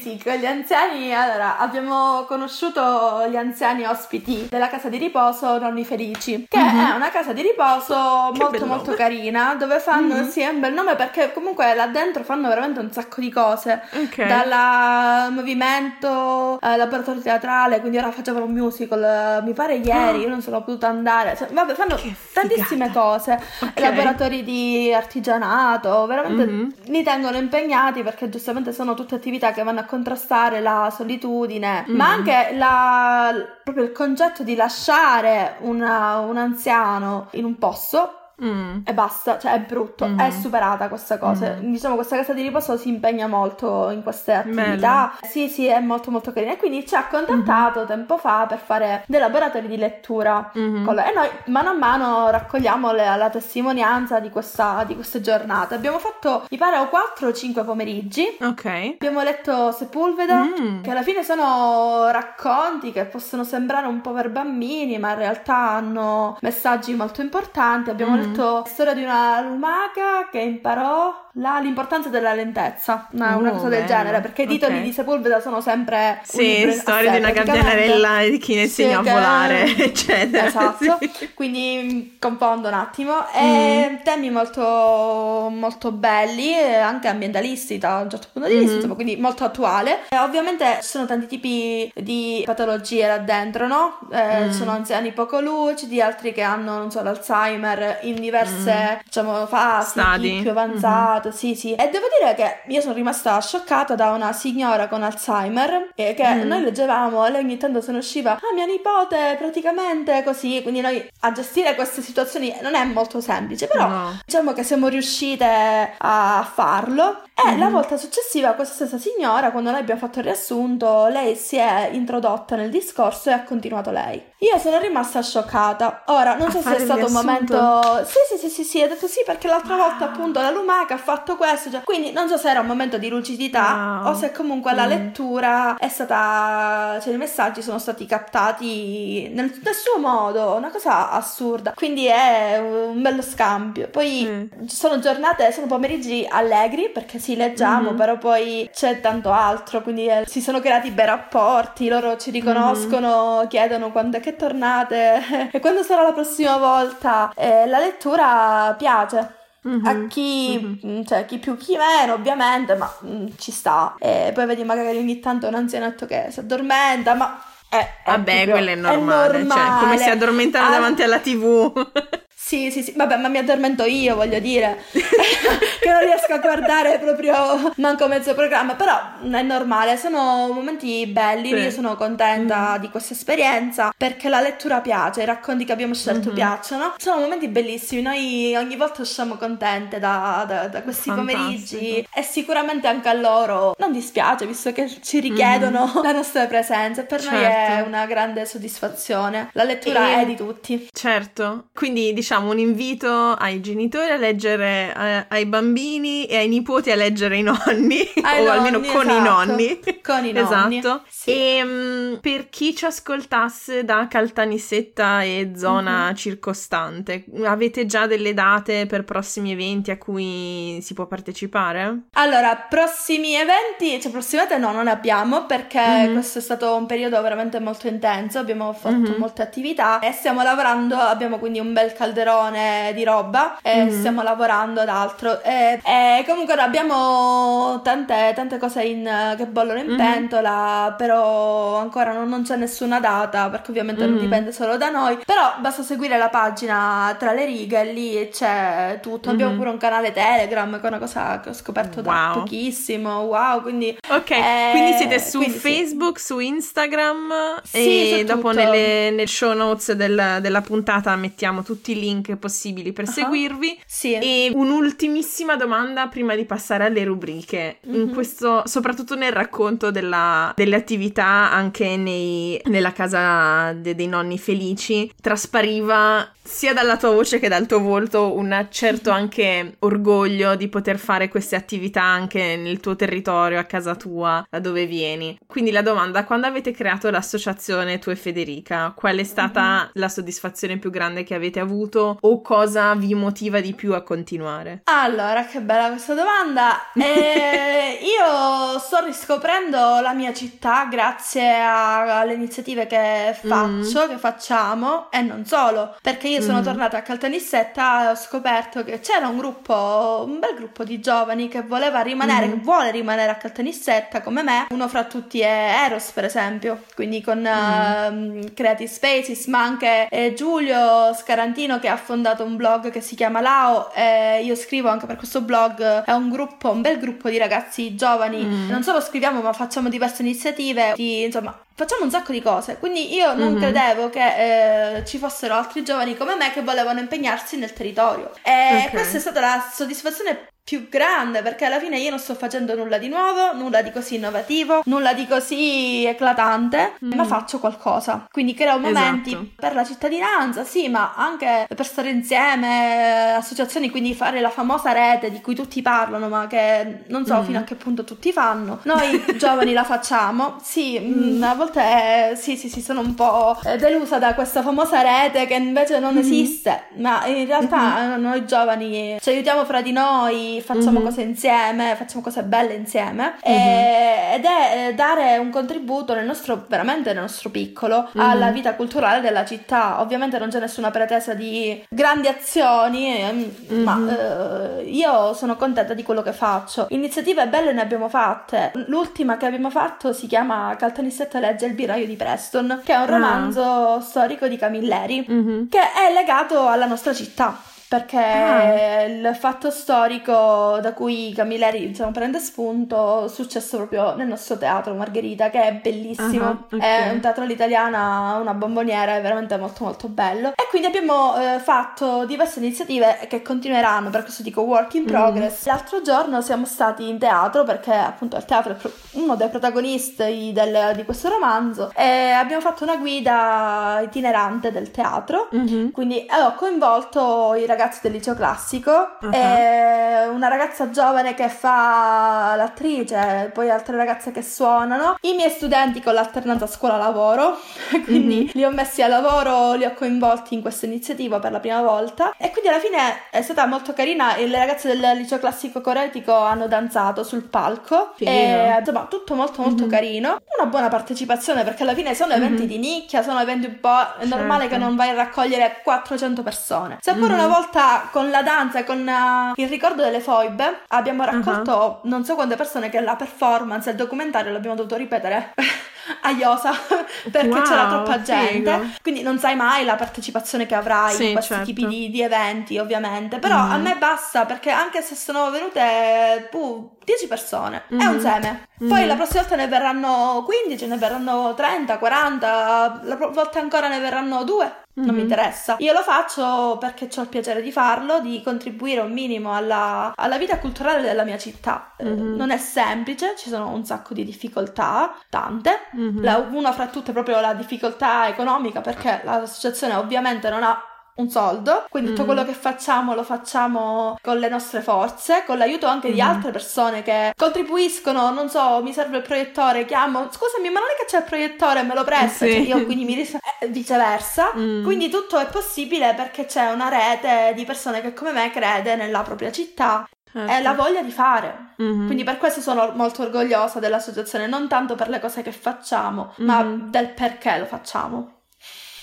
B: sì, con gli anziani, allora, abbiamo conosciuto gli anziani ospiti della casa di riposo Nonni Felici, che
A: Mhm.
B: è una casa di riposo
A: Che
B: molto molto
A: nome.
B: carina, dove fanno,
A: Mhm.
B: sì, è un bel nome perché comunque là dentro fanno veramente un sacco di cose.
A: Ok.
B: Dal movimento eh, laboratorio teatrale, quindi ora facevano un musical, eh, mi pare ieri, io non sono potuta andare. Cioè, vabbè, fanno tantissime cose,
A: Ok.
B: laboratori di artigianato, veramente
A: Mhm.
B: li tengono impegnati perché giustamente sono tutte attività che vanno a contrastare la solitudine,
A: Mhm.
B: ma anche la- proprio il concetto di lasciare una- un anziano in un posto
A: Mm.
B: e basta, cioè è brutto,
A: Mhm.
B: è superata questa cosa.
A: Mhm.
B: Diciamo questa casa di riposo si impegna molto in queste attività. Sì, sì, è molto molto carina e quindi ci ha contattato tempo fa per fare dei laboratori di lettura.
A: Mhm.
B: con. E noi mano a mano raccogliamo le- la testimonianza di, questa, di queste giornate. Abbiamo fatto, mi pare, o 4 o 5 pomeriggi.
A: Ok.
B: Abbiamo letto Sepulveda,
A: Mm.
B: che alla fine sono racconti che possono sembrare un po' per bambini, ma in realtà hanno messaggi molto importanti. Abbiamo
A: Mm.
B: letto la storia di una lumaca che imparò la- l'importanza della lentezza, una, una
A: Oh,
B: cosa del
A: bello.
B: genere, perché i titoli
A: Ok.
B: di Sepulveda sono sempre
A: Sì,
B: a
A: storia di una gabbianarella e di chi ne
B: Sì,
A: insegna a
B: che-
A: volare, eccetera.
B: Esatto,
A: Sì.
B: quindi mm, confondo un attimo. E
A: Mm.
B: temi molto, molto belli, e anche ambientalisti da un certo punto di vista,
A: Mhm.
B: insomma, quindi molto attuale. E ovviamente ci sono tanti tipi di patologie là dentro, no? Eh,
A: Mm.
B: Sono anziani poco lucidi, altri che hanno, non so, l'Alzheimer in diverse, diciamo, fasi,
A: Mm. Stadi.
B: chi più avanzato, sì, sì. E devo dire che io sono rimasta scioccata da una signora con Alzheimer, e che
A: Mm.
B: noi leggevamo e lei ogni tanto se ne usciva, ah, mia nipote, praticamente così, quindi noi a gestire queste situazioni non è molto semplice, però
A: No.
B: diciamo che siamo riuscite a farlo E mm-hmm. la volta successiva questa stessa signora, quando noi abbiamo fatto il riassunto, lei si è introdotta nel discorso e ha continuato lei. Io sono rimasta scioccata. Ora, non so se è stato un momento... Sì, sì, sì, sì, sì, ha detto sì perché l'altra volta appunto la Lumaca ha fatto questo. Cioè... Quindi non so se era un momento di lucidità wow. o se comunque mm. la lettura è stata... Cioè i messaggi sono stati captati nel, nel suo modo, una cosa assurda. Quindi è un bello scambio. Poi mm. sono giornate, sono pomeriggi allegri perché sì, leggiamo, mm-hmm. però poi c'è tanto altro. Quindi eh, si sono creati bei rapporti, loro ci riconoscono, mm-hmm. chiedono quando è che tornate e quando sarà la prossima volta. Eh, la lettura piace. Mm-hmm, a chi, mm-hmm. cioè, chi più chi meno ovviamente ma mm, ci sta e poi vedi magari ogni tanto un anzianetto che si addormenta ma è, è
A: Vabbè, proprio, quello è normale, è normale. Cioè, come si addormentano All... davanti alla tv.
B: Sì, sì, sì, vabbè, ma mi addormento io, voglio dire, che non riesco a guardare proprio manco mezzo programma, però è normale, sono momenti belli, sì. io sono contenta mm. di questa esperienza perché la lettura piace, i racconti che abbiamo scelto mm-hmm. piacciono, sono momenti bellissimi, noi ogni volta usciamo contente da, da, da questi Fantastico. pomeriggi e sicuramente anche a loro non dispiace visto che ci richiedono mm. la nostra presenza, per certo. noi è certo. una grande soddisfazione, la lettura e... è di tutti.
A: Certo, quindi diciamo facciamo un invito ai genitori a leggere eh, ai bambini e ai nipoti a leggere i nonni, ai o nonni, almeno con esatto. i nonni.
B: Con i nonni.
A: Esatto. Sì. E um, per chi ci ascoltasse da Caltanissetta e zona mm-hmm. circostante, avete già delle date per prossimi eventi a cui si può partecipare?
B: Allora, prossimi eventi, cioè prossimate no, non abbiamo perché mm-hmm. questo è stato un periodo veramente molto intenso, abbiamo fatto mm-hmm. molte attività e stiamo lavorando, abbiamo quindi un bel calderone calderone di roba e mm-hmm. stiamo lavorando ad altro. E, e comunque abbiamo tante, tante cose in, che bollono in mm-hmm. pentola, però ancora non, non, c'è nessuna data perché ovviamente mm-hmm. non dipende solo da noi. Però basta seguire la pagina tra le righe lì c'è tutto. Abbiamo pure un canale Telegram che è una cosa che ho scoperto wow. da pochissimo. Wow, quindi...
A: Ok, eh, quindi siete su quindi Facebook, sì. su Instagram sì, e dopo nelle, nel show notes del, della puntata mettiamo tutti i link link possibili per uh-huh. seguirvi.
B: Sì.
A: E un'ultimissima domanda prima di passare alle rubriche. Mm-hmm. In mhm. questo, soprattutto nel racconto della, delle attività anche nei, nella casa de, dei nonni felici, traspariva sia dalla tua voce che dal tuo volto un certo anche orgoglio di poter fare queste attività anche nel tuo territorio, a casa tua, da dove vieni. Quindi la domanda, quando avete creato l'associazione tu e Federica, qual è stata mm-hmm. la soddisfazione più grande che avete avuto o cosa vi motiva di più a continuare?
B: Allora, che bella questa domanda. Eh, io sto riscoprendo la mia città grazie a, alle iniziative che faccio, mm. che facciamo e non solo, perché io sono mm. tornata a Caltanissetta e ho scoperto che c'era un gruppo, un bel gruppo di giovani che voleva rimanere, mm. che vuole rimanere a Caltanissetta come me. Uno fra tutti è Eros, per esempio, quindi con uh, Creative Spaces, ma anche eh, Giulio Scarantino che ha fondato un blog che si chiama Lao. E io scrivo anche per questo blog. È un gruppo, un bel gruppo di ragazzi giovani. Mm. Non solo scriviamo, ma facciamo diverse iniziative. Di, insomma, facciamo un sacco di cose. Quindi io non mm-hmm. credevo che eh, ci fossero altri giovani come me che volevano impegnarsi nel territorio. E okay. questa è stata la soddisfazione più grande perché alla fine io non sto facendo nulla di nuovo, nulla di così innovativo, nulla di così eclatante, mm. ma faccio qualcosa. Quindi creo momenti esatto. per la cittadinanza, sì, ma anche per stare insieme, associazioni, quindi fare la famosa rete di cui tutti parlano, ma che non so mm. fino a che punto tutti fanno. Noi giovani la facciamo, sì, mm. mm. a volte eh, sì, sì, sì, sono un po' delusa da questa famosa rete che invece non mm. esiste, ma in realtà mm-hmm. noi giovani ci aiutiamo fra di noi facciamo mm-hmm. cose insieme, facciamo cose belle insieme mm-hmm. e, ed è eh, dare un contributo nel nostro, veramente nel nostro piccolo, mm-hmm. alla vita culturale della città. Ovviamente non c'è nessuna pretesa di grandi azioni, eh, ma eh, io sono contenta di quello che faccio. Iniziative belle ne abbiamo fatte. L'ultima che abbiamo fatto si chiama Caltanissetta legge il biraio di Preston, che è un ah. romanzo ah. storico di Camilleri, che è legato alla nostra città perché ah. il fatto storico da cui Camilleri diciamo, prende spunto è successo proprio nel nostro teatro Margherita, che è bellissimo, uh-huh, okay. è un teatro all'italiana, una bomboniera, è veramente molto molto bello. E quindi abbiamo eh, fatto diverse iniziative che continueranno, per questo dico work in mm. progress. Mm. L'altro giorno siamo stati in teatro perché appunto il teatro è uno dei protagonisti del, di questo romanzo e abbiamo fatto una guida itinerante del teatro, mm-hmm. quindi ho coinvolto i ragazzi del liceo classico uh-huh. e una ragazza giovane che fa l'attrice, poi altre ragazze che suonano, i miei studenti con l'alternanza scuola-lavoro, quindi mm-hmm. li ho messi a lavoro, li ho coinvolti in questa iniziativa per la prima volta e quindi alla fine è stata molto carina, le ragazze del liceo classico coretico hanno danzato sul palco e insomma tutto molto molto mm-hmm. carino, una buona partecipazione perché alla fine sono eventi mm-hmm. di nicchia, sono eventi un po' è certo. normale che non vai a raccogliere 400 persone. Seppur mm-hmm. una volta con la danza e con uh, il ricordo delle foibe abbiamo raccolto uh-huh. non so quante persone che la performance, il documentario l'abbiamo dovuto ripetere a Iosa perché wow, c'era troppa gente. Figo. Quindi non sai mai la partecipazione che avrai sì, in questi certo. tipi di, di, eventi, ovviamente. Però mm. a me basta perché anche se sono venute uh, 10 persone, mm. è un mm-hmm. seme. Poi mm. la prossima volta ne verranno 15, ne verranno 30, 40, la volta ancora ne verranno 2 non mm-hmm. mi interessa. Io lo faccio perché ho il piacere di farlo, di contribuire un minimo alla, alla vita culturale della mia città. Mm-hmm. non è semplice, ci sono un sacco di difficoltà, tante. Mm-hmm. La, una fra tutte è proprio la difficoltà economica perché l'associazione ovviamente non ha un soldo, quindi tutto mm. quello che facciamo lo facciamo con le nostre forze, con l'aiuto anche mm. di altre persone che contribuiscono, non so, mi serve il proiettore, chiamo, scusami, ma non è che c'è il proiettore, me lo presta, sì. cioè io quindi mi ris- eh, viceversa, mm. quindi tutto è possibile perché c'è una rete di persone che come me crede nella propria città Certo. è la voglia di fare. Mm-hmm. Quindi per questo sono molto orgogliosa dell'associazione, non tanto per le cose che facciamo, mm-hmm. ma del perché lo facciamo.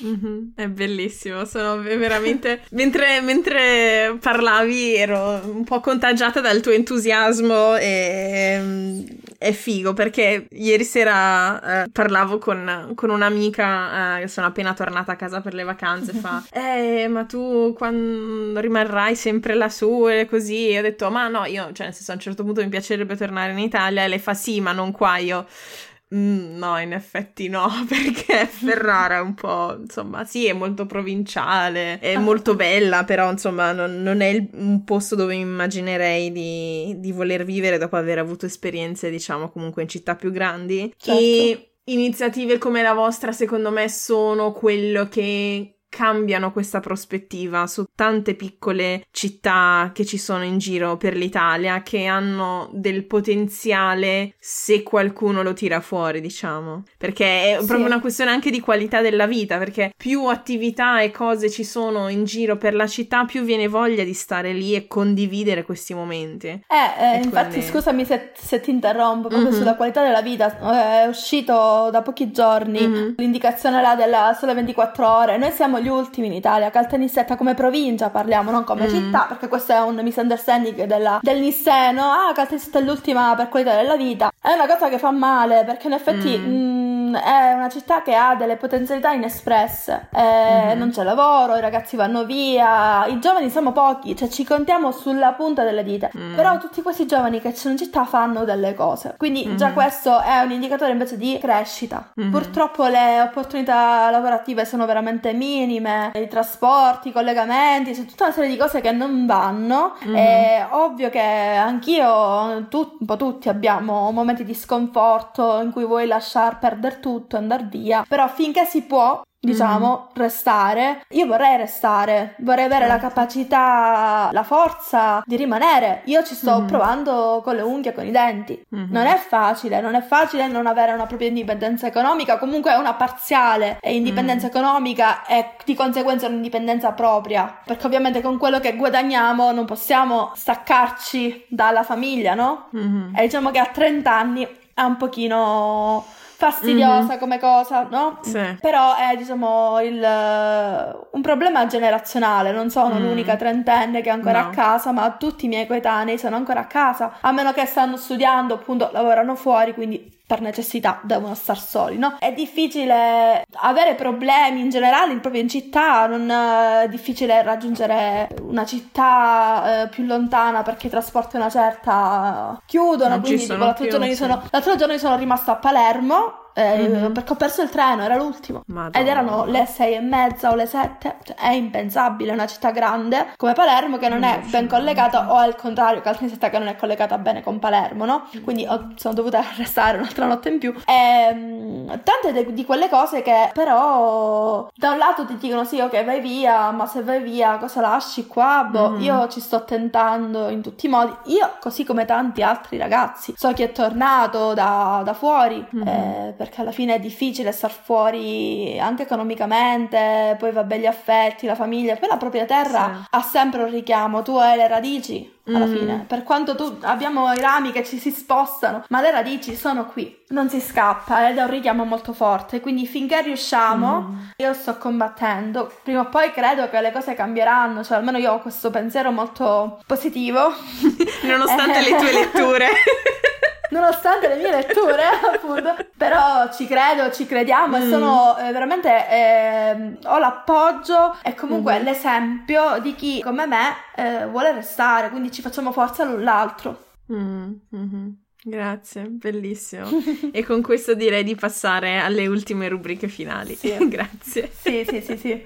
A: Mm-hmm. È bellissimo, sono veramente... mentre, mentre, parlavi ero un po' contagiata dal tuo entusiasmo e è figo perché ieri sera eh, parlavo con, con un'amica, eh, sono appena tornata a casa per le vacanze, fa Eh, ma tu quando rimarrai sempre lassù e così? E ho detto, ma no, io, cioè nel senso a un certo punto mi piacerebbe tornare in Italia e lei fa sì, ma non qua, io... Mm, no, in effetti no, perché Ferrara è un po', insomma, sì, è molto provinciale, è molto bella, però insomma non, non è il, un posto dove immaginerei di, di, voler vivere dopo aver avuto esperienze, diciamo, comunque in città più grandi. Certo. E iniziative come la vostra, secondo me, sono quello che cambiano questa prospettiva su tante piccole città che ci sono in giro per l'Italia che hanno del potenziale se qualcuno lo tira fuori, diciamo. Perché è sì. proprio una questione anche di qualità della vita, perché più attività e cose ci sono in giro per la città, più viene voglia di stare lì e condividere questi momenti.
B: Eh, eh infatti, quindi... scusami se, se, ti interrompo, proprio mm-hmm. sulla qualità della vita, è uscito da pochi giorni mm-hmm. l'indicazione là della sole 24 ore. Noi siamo gli ultimi in Italia. Caltanissetta come provincia parliamo, non come mm. città, perché questo è un misunderstanding della, del Nisseno. Ah, Caltanissetta è l'ultima per qualità della vita. È una cosa che fa male, perché in effetti mm. mh, mm, è una città che ha delle potenzialità inespresse. Eh, mm. Non c'è lavoro, i ragazzi vanno via, i giovani siamo pochi, cioè ci contiamo sulla punta delle dita. Mm. Però tutti questi giovani che sono in città fanno delle cose. Quindi già mm. questo è un indicatore invece di crescita. Mm-hmm. Purtroppo le opportunità lavorative sono veramente minime minime, i trasporti, i collegamenti, c'è tutta una serie di cose che non vanno. Mm. È ovvio che anch'io, tu, un po' tutti abbiamo momenti di sconforto in cui vuoi lasciar perdere tutto, andare via, però finché si può diciamo, mm. restare. Io vorrei restare, vorrei avere certo. la capacità, la forza di rimanere. Io ci sto mm. provando con le unghie, con i denti. Mm-hmm. Non è facile, non è facile non avere una propria indipendenza economica, comunque è una parziale indipendenza mm. economica e di conseguenza un'indipendenza propria, perché ovviamente con quello che guadagniamo non possiamo staccarci dalla famiglia, no? Mm-hmm. E diciamo che a 30 anni è un pochino fastidiosa mm-hmm. come cosa, no?
A: Sì.
B: Però è, diciamo, il, un problema generazionale. Non sono mm. l'unica trentenne che è ancora no. a casa, ma tutti i miei coetanei sono ancora a casa. A meno che stanno studiando, appunto, lavorano fuori, quindi per necessità devono star soli, no? È difficile avere problemi in generale proprio in città, non è difficile raggiungere una città eh, più lontana perché i trasporti una certa chiudono,
A: Non
B: quindi tipo, l'altro,
A: più,
B: giorno io
A: sì.
B: sono, l'altro giorno io sono rimasta a Palermo eh,
A: Mhm.
B: perché ho perso il treno, era l'ultimo.
A: Madonna.
B: Ed erano le sei e mezza o le sette, cioè, è impensabile, una città grande come Palermo che non è ben collegata o al contrario Caltanissetta che non è collegata bene con Palermo, no? Quindi ho- sono dovuta restare un'altra notte in più. Ehm, tante de- di quelle cose che però da un lato ti dicono sì ok vai via, ma se vai via cosa lasci qua? Boh,
A: Mhm.
B: io ci sto tentando in tutti i modi. Io, così come tanti altri ragazzi, so chi è tornato da, da fuori,
A: Mhm.
B: eh, perché alla fine è difficile star fuori anche economicamente, poi vabbè gli affetti, la famiglia, poi la propria terra
A: Sì.
B: ha sempre un richiamo, tu hai le radici alla
A: Mhm.
B: fine, per quanto tu abbiamo i rami che ci si spostano, ma le radici sono qui, non si scappa ed è un richiamo molto forte, quindi finché riusciamo,
A: Mhm.
B: io sto combattendo, prima o poi credo che le cose cambieranno, cioè almeno io ho questo pensiero molto positivo.
A: Nonostante le tue letture.
B: Nonostante le mie letture, appunto, però ci credo, ci crediamo e
A: Mm.
B: sono eh, veramente ehm, ho l'appoggio e comunque
A: Mhm.
B: l'esempio di chi come me eh, vuole restare, quindi ci facciamo forza l'un l'altro.
A: Mm, mhm. Grazie, bellissimo. E con questo direi di passare alle ultime rubriche finali.
B: Sì.
A: Grazie.
B: Sì, sì, sì, sì.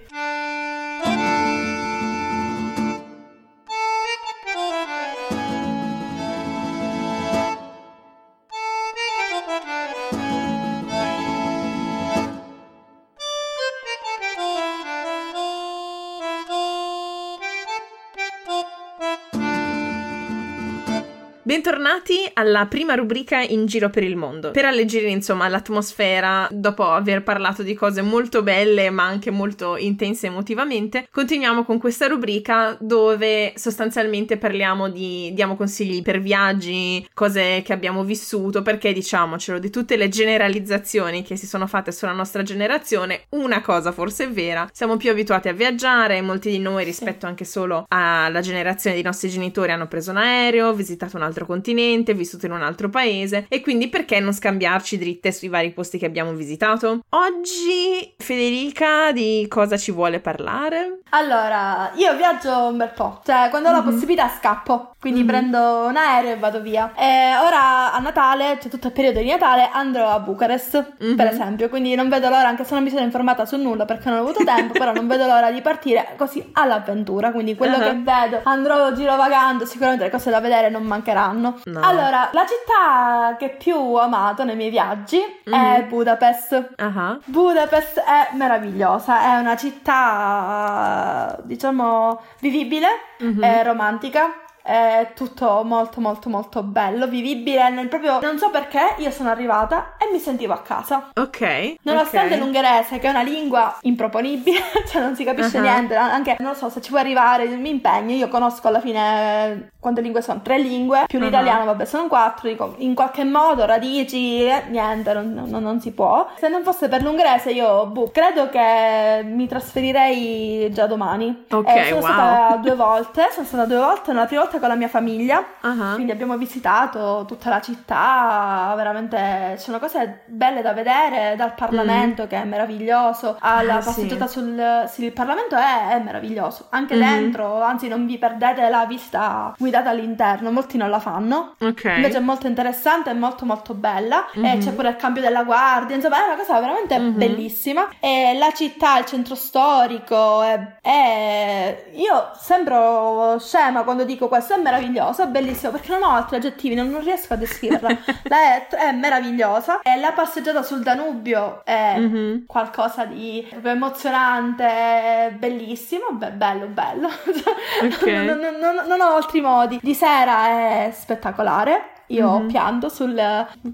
A: Bentornati alla prima rubrica in giro per il mondo. Per alleggerire insomma l'atmosfera, dopo aver parlato di cose molto belle ma anche molto intense emotivamente, continuiamo con questa rubrica dove sostanzialmente parliamo di diamo consigli per viaggi, cose che abbiamo vissuto, perché diciamocelo, di tutte le generalizzazioni che si sono fatte sulla nostra generazione, una cosa forse è vera, siamo più abituati a viaggiare, molti di noi rispetto anche solo alla generazione dei nostri genitori hanno preso un aereo, visitato un altro continente, vissuto in un altro paese e quindi perché non scambiarci dritte sui vari posti che abbiamo visitato? Oggi Federica di cosa ci vuole parlare?
B: Allora, io viaggio un bel po', cioè quando ho la
A: Mhm.
B: possibilità scappo, quindi
A: Mhm.
B: prendo un aereo e vado via. E ora a Natale, cioè tutto il periodo di Natale, andrò a Bucarest,
A: Mhm.
B: per esempio, quindi non vedo l'ora, anche se non mi sono informata su nulla perché non ho avuto tempo, però non vedo l'ora di partire così all'avventura, quindi quello
A: Ah.
B: che vedo, andrò girovagando, sicuramente le cose da vedere non mancheranno.
A: No.
B: Allora, la città che più ho amato nei miei viaggi è
A: Mhm.
B: Budapest.
A: Ah,
B: Budapest è meravigliosa, è una città, diciamo, vivibile,
A: mhm.
B: è romantica. È tutto molto molto molto bello, vivibile nel proprio... Non so perché io sono arrivata e mi sentivo a casa.
A: ok.
B: Nonostante
A: ok.
B: l'ungherese, che è una lingua improponibile, cioè non si capisce
A: Ah.
B: niente, anche non so se ci vuoi arrivare, mi impegno. Io conosco alla fine quante lingue sono? Tre lingue, più l'italiano, vabbè, sono quattro. Dico, in qualche modo, radici, eh, niente, non, non- non si può. Se non fosse per l'ungherese, io boh, credo che mi trasferirei già domani.
A: Ok,
B: Eh, sono
A: wow.
B: stata due volte, sono stata due volte, la prima volta con la mia famiglia.
A: Ah,
B: Quindi abbiamo visitato tutta la città, veramente ci sono cose belle da vedere, dal Parlamento che è meraviglioso, alla
A: Ah, sì.
B: passeggiata sul... Sì, il Parlamento è, è meraviglioso, anche
A: Mhm.
B: dentro, anzi non vi perdete la vista guidata all'interno, molti non la fanno.
A: ok.
B: Invece è molto interessante e molto molto bella e
A: Mhm.
B: c'è pure il cambio della guardia, insomma è una cosa veramente
A: Mhm.
B: bellissima e la città, il centro storico è, è- io sembro scema quando dico questo, è meravigliosa, è bellissimo perché non ho altri aggettivi, non, non riesco a descriverla, La è, è meravigliosa e la passeggiata sul Danubio è
A: Mhm.
B: qualcosa di proprio emozionante, bellissimo, be- bello, bello.
A: Ok.
B: non, non- non- non ho altri modi. Di sera è spettacolare. Io
A: Mhm.
B: pianto sul.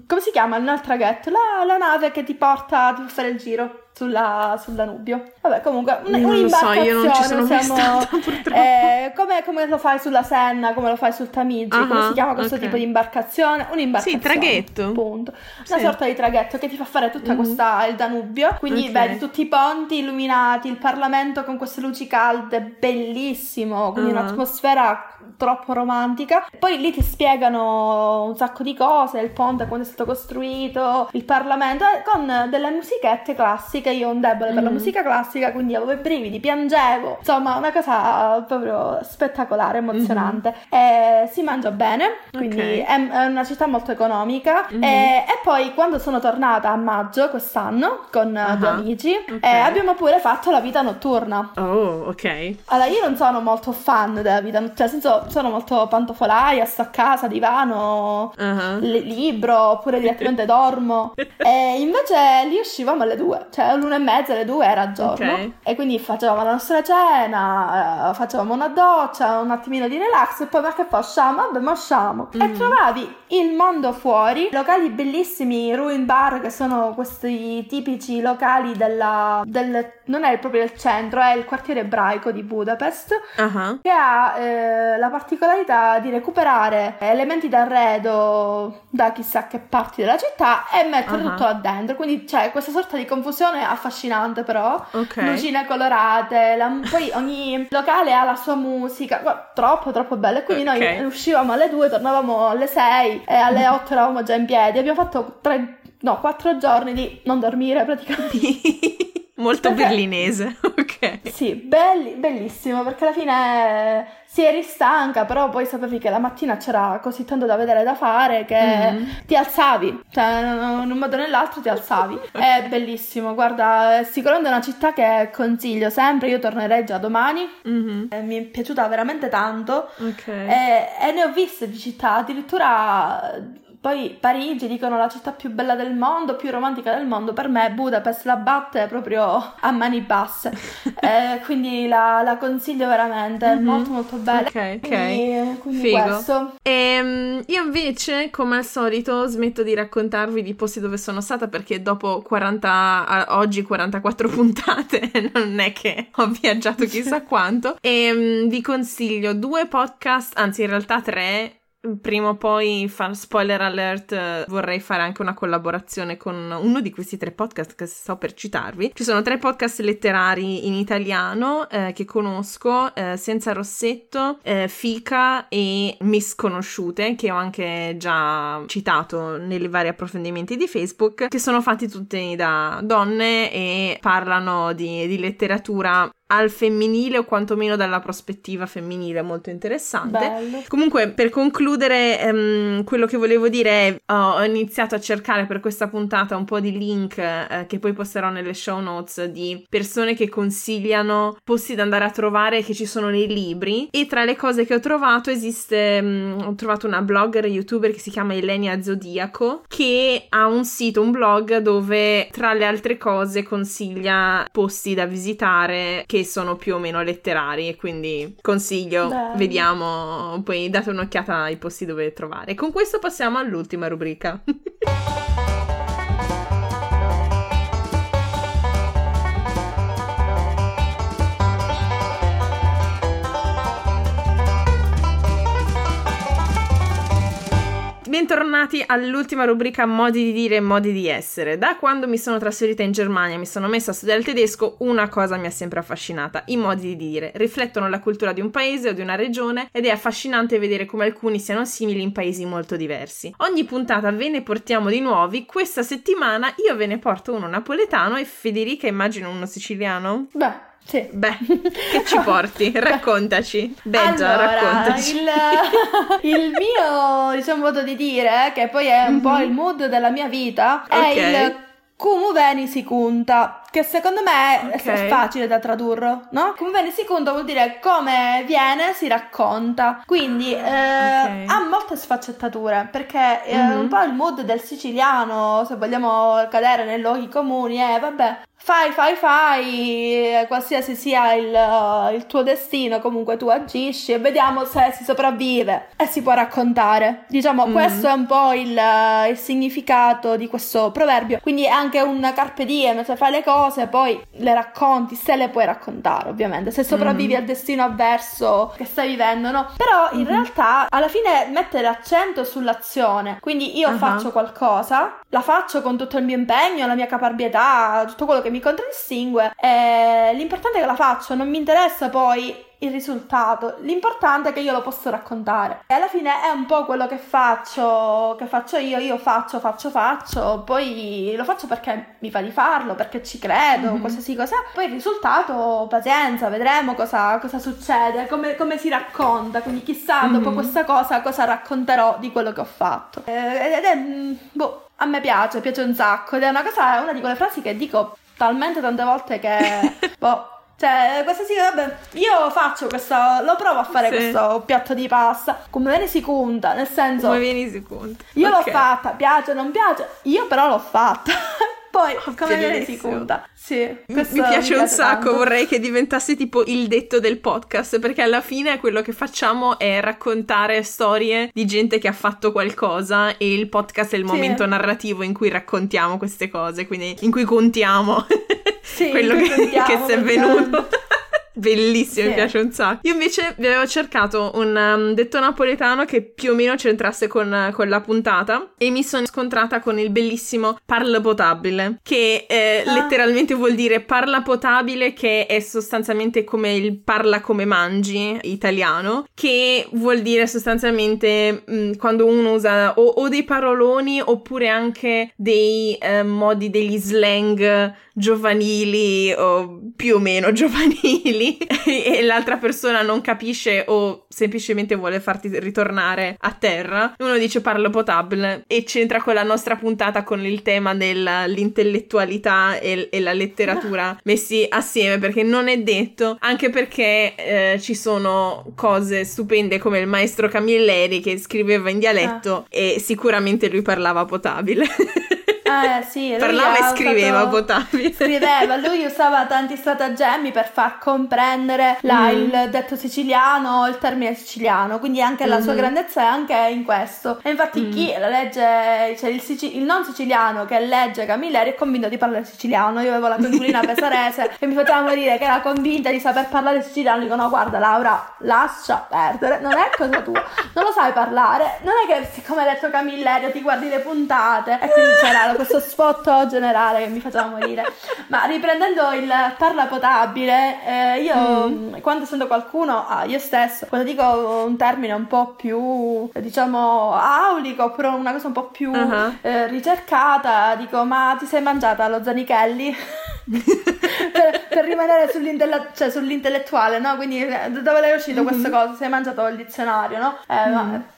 B: come si chiama il traghetto? La, la nave che ti porta a fare il giro sulla, sul Danubio. Vabbè, comunque, un,
A: Non lo
B: un'imbarcazione.
A: so, io non ci sono mai
B: siamo,
A: stata, purtroppo.
B: eh, come, come lo fai sulla Senna, come lo fai sul Tamigi, come
A: Ah,
B: si chiama questo
A: ok.
B: tipo di imbarcazione? Un'imbarcazione.
A: Sì, traghetto.
B: Punto. Una
A: Sì.
B: sorta di traghetto che ti fa fare tutta
A: Mhm.
B: questa, il Danubio. Quindi
A: Ok.
B: vedi tutti i ponti illuminati, il Parlamento con queste luci calde, bellissimo, quindi
A: Ah.
B: un'atmosfera troppo romantica. Poi lì ti spiegano un sacco di cose, il ponte, quando è stato costruito, il Parlamento, eh, con delle musichette classiche. Io ho un debole per la
A: Mhm.
B: musica classica, quindi avevo i brividi, piangevo. Insomma, una cosa proprio spettacolare, emozionante. E si mangia bene, quindi
A: Ok.
B: è, è una città molto economica.
A: Mhm.
B: E, e poi quando sono tornata a maggio quest'anno con eh,
A: Ah.
B: due amici,
A: Ok.
B: eh, abbiamo pure fatto la vita notturna.
A: Oh, ok.
B: Allora, io non sono molto fan della vita notturna, nel senso sono molto pantofolaia, sto a casa, divano,
A: Ah.
B: li- libro, oppure direttamente dormo. E invece lì uscivamo alle due, cioè l'una e mezza, alle due era giorno.
A: Ok.
B: E quindi facevamo la nostra cena, eh, facevamo una doccia, un attimino di relax e poi ma che fa? Usciamo? Vabbè, ma usciamo. E
A: Mm.
B: trovavi il mondo fuori, locali bellissimi, ruin bar, che sono questi tipici locali della... del, non è proprio il centro, è il quartiere ebraico di Budapest
A: Ah.
B: che ha eh, la particolarità di recuperare elementi d'arredo da chissà che parti della città e mettere
A: Ah.
B: tutto là dentro. Quindi c'è questa sorta di confusione affascinante, però.
A: Ok.
B: Lucine colorate, la- poi ogni locale ha la sua musica, Guarda, troppo troppo bello. E quindi
A: Ok.
B: noi uscivamo alle 2, tornavamo alle 6 e alle 8 eravamo già in piedi. Abbiamo fatto tre, no, quattro giorni di non dormire praticamente.
A: Molto
B: Perché-
A: berlinese, ok.
B: Sì, belli- bellissimo perché alla fine si eri stanca, però poi sapevi che la mattina c'era così tanto da vedere e da fare che
A: Mhm.
B: ti alzavi, cioè in un modo o nell'altro ti alzavi. È bellissimo, guarda, è sicuramente una città che consiglio sempre, io tornerei già domani,
A: Mhm.
B: eh, mi è piaciuta veramente tanto
A: Ok.
B: e, e ne ho viste di città, addirittura poi Parigi dicono la città più bella del mondo, più romantica del mondo, per me Budapest la batte proprio a mani basse, Eh, quindi la, la consiglio veramente, è
A: Mhm.
B: molto molto bella.
A: Ok, ok.
B: Quindi, quindi
A: Figo.
B: questo.
A: Ehm, io invece, come al solito, smetto di raccontarvi di posti dove sono stata perché dopo 40, a- oggi 44 puntate, non è che ho viaggiato chissà quanto. E vi consiglio due podcast, anzi in realtà tre. Prima o poi, fa spoiler alert, eh, vorrei fare anche una collaborazione con uno di questi tre podcast che sto per citarvi. Ci sono tre podcast letterari in italiano eh, che conosco, eh, Senza Rossetto, eh, Fica e Misconosciute, che ho anche già citato nei vari approfondimenti di Facebook, che sono fatti tutti da donne e parlano di, di letteratura al femminile o quantomeno dalla prospettiva femminile molto interessante.
B: Bello.
A: Comunque, per concludere, ehm, quello che volevo dire è: ho ho iniziato a cercare per questa puntata un po' di link eh, che poi posterò nelle show notes di persone che consigliano posti da andare a trovare che ci sono nei libri. E tra le cose che ho trovato esiste, mm, ho trovato una blogger youtuber che si chiama Elenia Zodiaco che ha un sito, un blog dove tra le altre cose consiglia posti da visitare che sono più o meno letterari e quindi consiglio,
B: Bello.
A: vediamo, poi date un'occhiata ai posti dove trovare. Con questo passiamo all'ultima rubrica. Bentornati all'ultima rubrica modi di dire e modi di essere. Da quando mi sono trasferita in Germania e mi sono messa a studiare il tedesco, una cosa mi ha sempre affascinata, i modi di dire. Riflettono la cultura di un paese o di una regione ed è affascinante vedere come alcuni siano simili in paesi molto diversi. Ogni puntata ve ne portiamo di nuovi, questa settimana io ve ne porto uno napoletano e Federica immagino uno siciliano?
B: Beh, sì.
A: Beh, che ci porti? Raccontaci. Beggia,
B: allora,
A: raccontaci.
B: Il, il mio, diciamo, modo di dire, che poi è un po'
A: Mhm.
B: il mood della mia vita, è
A: Ok.
B: il Cum veni si conta, che secondo me è-
A: Ok.
B: è facile da tradurre, no? Cum veni si conta vuol dire come viene si racconta, quindi eh,
A: Ok.
B: ha molte sfaccettature, perché è
A: Mhm.
B: un po' il mood del siciliano, se vogliamo cadere nei luoghi comuni, è vabbè, fai, fai, fai, qualsiasi sia il, il, tuo destino, comunque tu agisci e vediamo se si sopravvive e si può raccontare. Diciamo, mm-hmm. questo è un po' il, il, significato di questo proverbio. Quindi è anche un carpe diem, se fai le cose poi le racconti, se le puoi raccontare, ovviamente, se sopravvivi mm-hmm. al destino avverso che stai vivendo, no? Però in mm-hmm. realtà alla fine mettere accento sull'azione. Quindi io uh-huh. faccio qualcosa, la faccio con tutto il mio impegno, la mia caparbietà, tutto quello che mi contraddistingue. E l'importante è che la faccio, non mi interessa poi il risultato. L'importante è che io lo posso raccontare. E alla fine è un po' quello che faccio, che faccio io. Io faccio, faccio, faccio. Poi lo faccio perché mi fa di farlo, perché ci credo, mm-hmm. qualsiasi cosa. Poi il risultato, pazienza, vedremo cosa, cosa succede, come, come, si racconta. Quindi chissà, mm-hmm. dopo questa cosa, cosa racconterò di quello che ho fatto. Ed è, mm, boh, a me piace, piace un sacco. Ed è una cosa, è una di quelle frasi che dico talmente tante volte che, boh, cioè, questa sì, vabbè, io faccio questo, lo provo a fare sì. questo piatto di pasta, come viene si conta, nel senso...
A: Come viene si conta.
B: Io okay. l'ho fatta, piace o non piace, io però l'ho fatta. Poi, oh, come viene si conta. Sì,
A: mi piace, mi piace un sacco, tanto. vorrei che diventasse tipo il detto del podcast, perché alla fine quello che facciamo è raccontare storie di gente che ha fatto qualcosa e il podcast è il sì. momento narrativo in cui raccontiamo queste cose, quindi in cui contiamo sì, quello che, che è venuto. Bellissimo, sì. mi piace un sacco. Io invece vi avevo cercato un um, detto napoletano che più o meno c'entrasse con, con, la puntata e mi sono scontrata con il bellissimo parla potabile, che eh, ah. letteralmente vuol dire parla potabile, che è sostanzialmente come il parla come mangi italiano, che vuol dire sostanzialmente mh, mm, quando uno usa o, o, dei paroloni oppure anche dei eh, modi degli slang giovanili o più o meno giovanili e l'altra persona non capisce o semplicemente vuole farti ritornare a terra, uno dice parlo potabile e c'entra con la nostra puntata con il tema dell'intellettualità e, e la letteratura messi assieme perché non è detto, anche perché eh, ci sono cose stupende come il maestro Camilleri che scriveva in dialetto ah. e sicuramente lui parlava potabile.
B: Eh sì,
A: parlava e scriveva potabile.
B: Scriveva, lui usava tanti stratagemmi per far comprendere la, mm. il detto siciliano, il termine siciliano, quindi anche la sua mm-hmm. grandezza è anche in questo. E infatti mm. chi la legge, cioè il, Sicil- il, non siciliano che legge Camilleri è convinto di parlare siciliano. Io avevo la coinquilina pesarese che mi faceva morire, che era convinta di saper parlare siciliano. Dico no, guarda Laura, lascia perdere, non è cosa tua, non lo sai parlare. Non è che siccome hai detto Camilleri ti guardi le puntate e quindi c'era la questo spot generale che mi faceva morire. Ma riprendendo il parla potabile, eh, io mm. quando sento qualcuno, ah, io stesso, quando dico un termine un po' più, diciamo, aulico, oppure una cosa un po' più uh-huh. eh, ricercata, dico, ma ti sei mangiata lo Zanichelli? per, per, rimanere sull'intelle- cioè, sull'intellettuale, no? Quindi eh, dove l'hai uscito mm-hmm. questa cosa? Sei mangiato il dizionario, no? Eh, mm.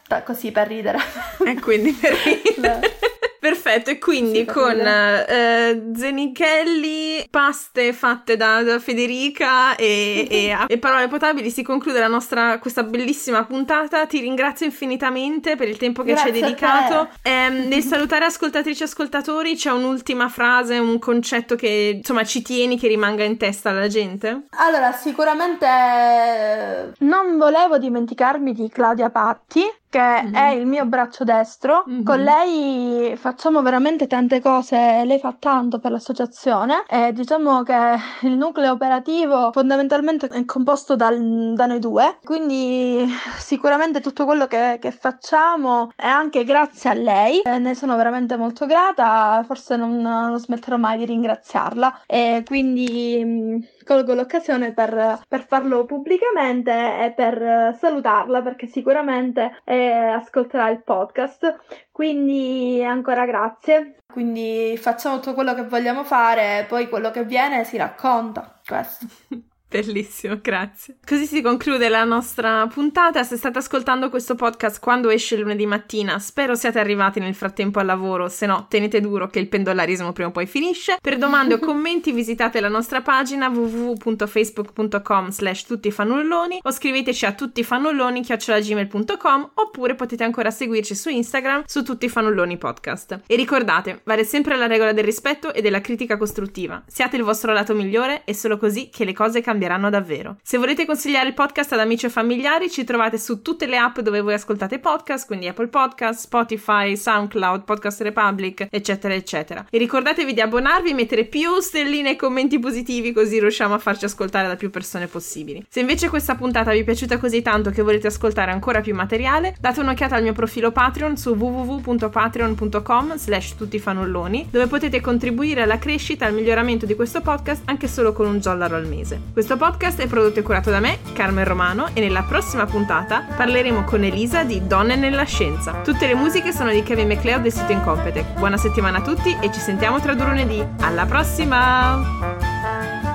B: ma, così per ridere.
A: E quindi per ridere. Perfetto, e quindi sì, con uh, Zenichelli, paste fatte da, da Federica e, e, e, parole potabili si conclude la nostra, questa bellissima puntata. Ti ringrazio infinitamente per il tempo che
B: Grazie
A: ci hai dedicato. Eh, nel salutare ascoltatrici e ascoltatori c'è un'ultima frase, un concetto che insomma ci tieni che rimanga in testa alla gente?
B: Allora, sicuramente non volevo dimenticarmi di Claudia Patti, che mm-hmm. è il mio braccio destro. Mm-hmm. Con lei facciamo veramente tante cose, lei fa tanto per l'associazione e diciamo che il nucleo operativo fondamentalmente è composto dal, da noi due, quindi sicuramente tutto quello che, che facciamo è anche grazie a lei e ne sono veramente molto grata, forse non, non smetterò mai di ringraziarla e quindi colgo l'occasione per, per, farlo pubblicamente e per salutarla perché sicuramente eh, ascolterà il podcast. Quindi ancora grazie. Quindi facciamo tutto quello che vogliamo fare, poi quello che viene si racconta. Questo.
A: Bellissimo, grazie. Così si conclude la nostra puntata. Se state ascoltando questo podcast quando esce lunedì mattina, spero siate arrivati nel frattempo al lavoro, se no tenete duro che il pendolarismo prima o poi finisce. Per domande o commenti visitate la nostra pagina www.facebook.com slash tuttifannulloni o scriveteci a tuttifannulloni.gmail.com oppure potete ancora seguirci su Instagram su tuttifannulloni podcast. E ricordate, vale sempre la regola del rispetto e della critica costruttiva. Siate il vostro lato migliore e solo così che le cose cambieranno cambieranno davvero. Se volete consigliare il podcast ad amici o familiari, ci trovate su tutte le app dove voi ascoltate podcast, quindi Apple Podcast, Spotify, SoundCloud, Podcast Republic, eccetera, eccetera. E ricordatevi di abbonarvi, mettere più stelline e commenti positivi così riusciamo a farci ascoltare da più persone possibili. Se invece questa puntata vi è piaciuta così tanto che volete ascoltare ancora più materiale, date un'occhiata al mio profilo Patreon su www.patreon.com slash tuttifanulloni, dove potete contribuire alla crescita e al miglioramento di questo podcast anche solo con un dollaro al mese. Questo questo podcast è prodotto e curato da me, Carmen Romano, e nella prossima puntata parleremo con Elisa di Donne nella Scienza. Tutte le musiche sono di Kevin MacLeod del sito Incompetech. Buona settimana a tutti e ci sentiamo tra due lunedì. Alla prossima!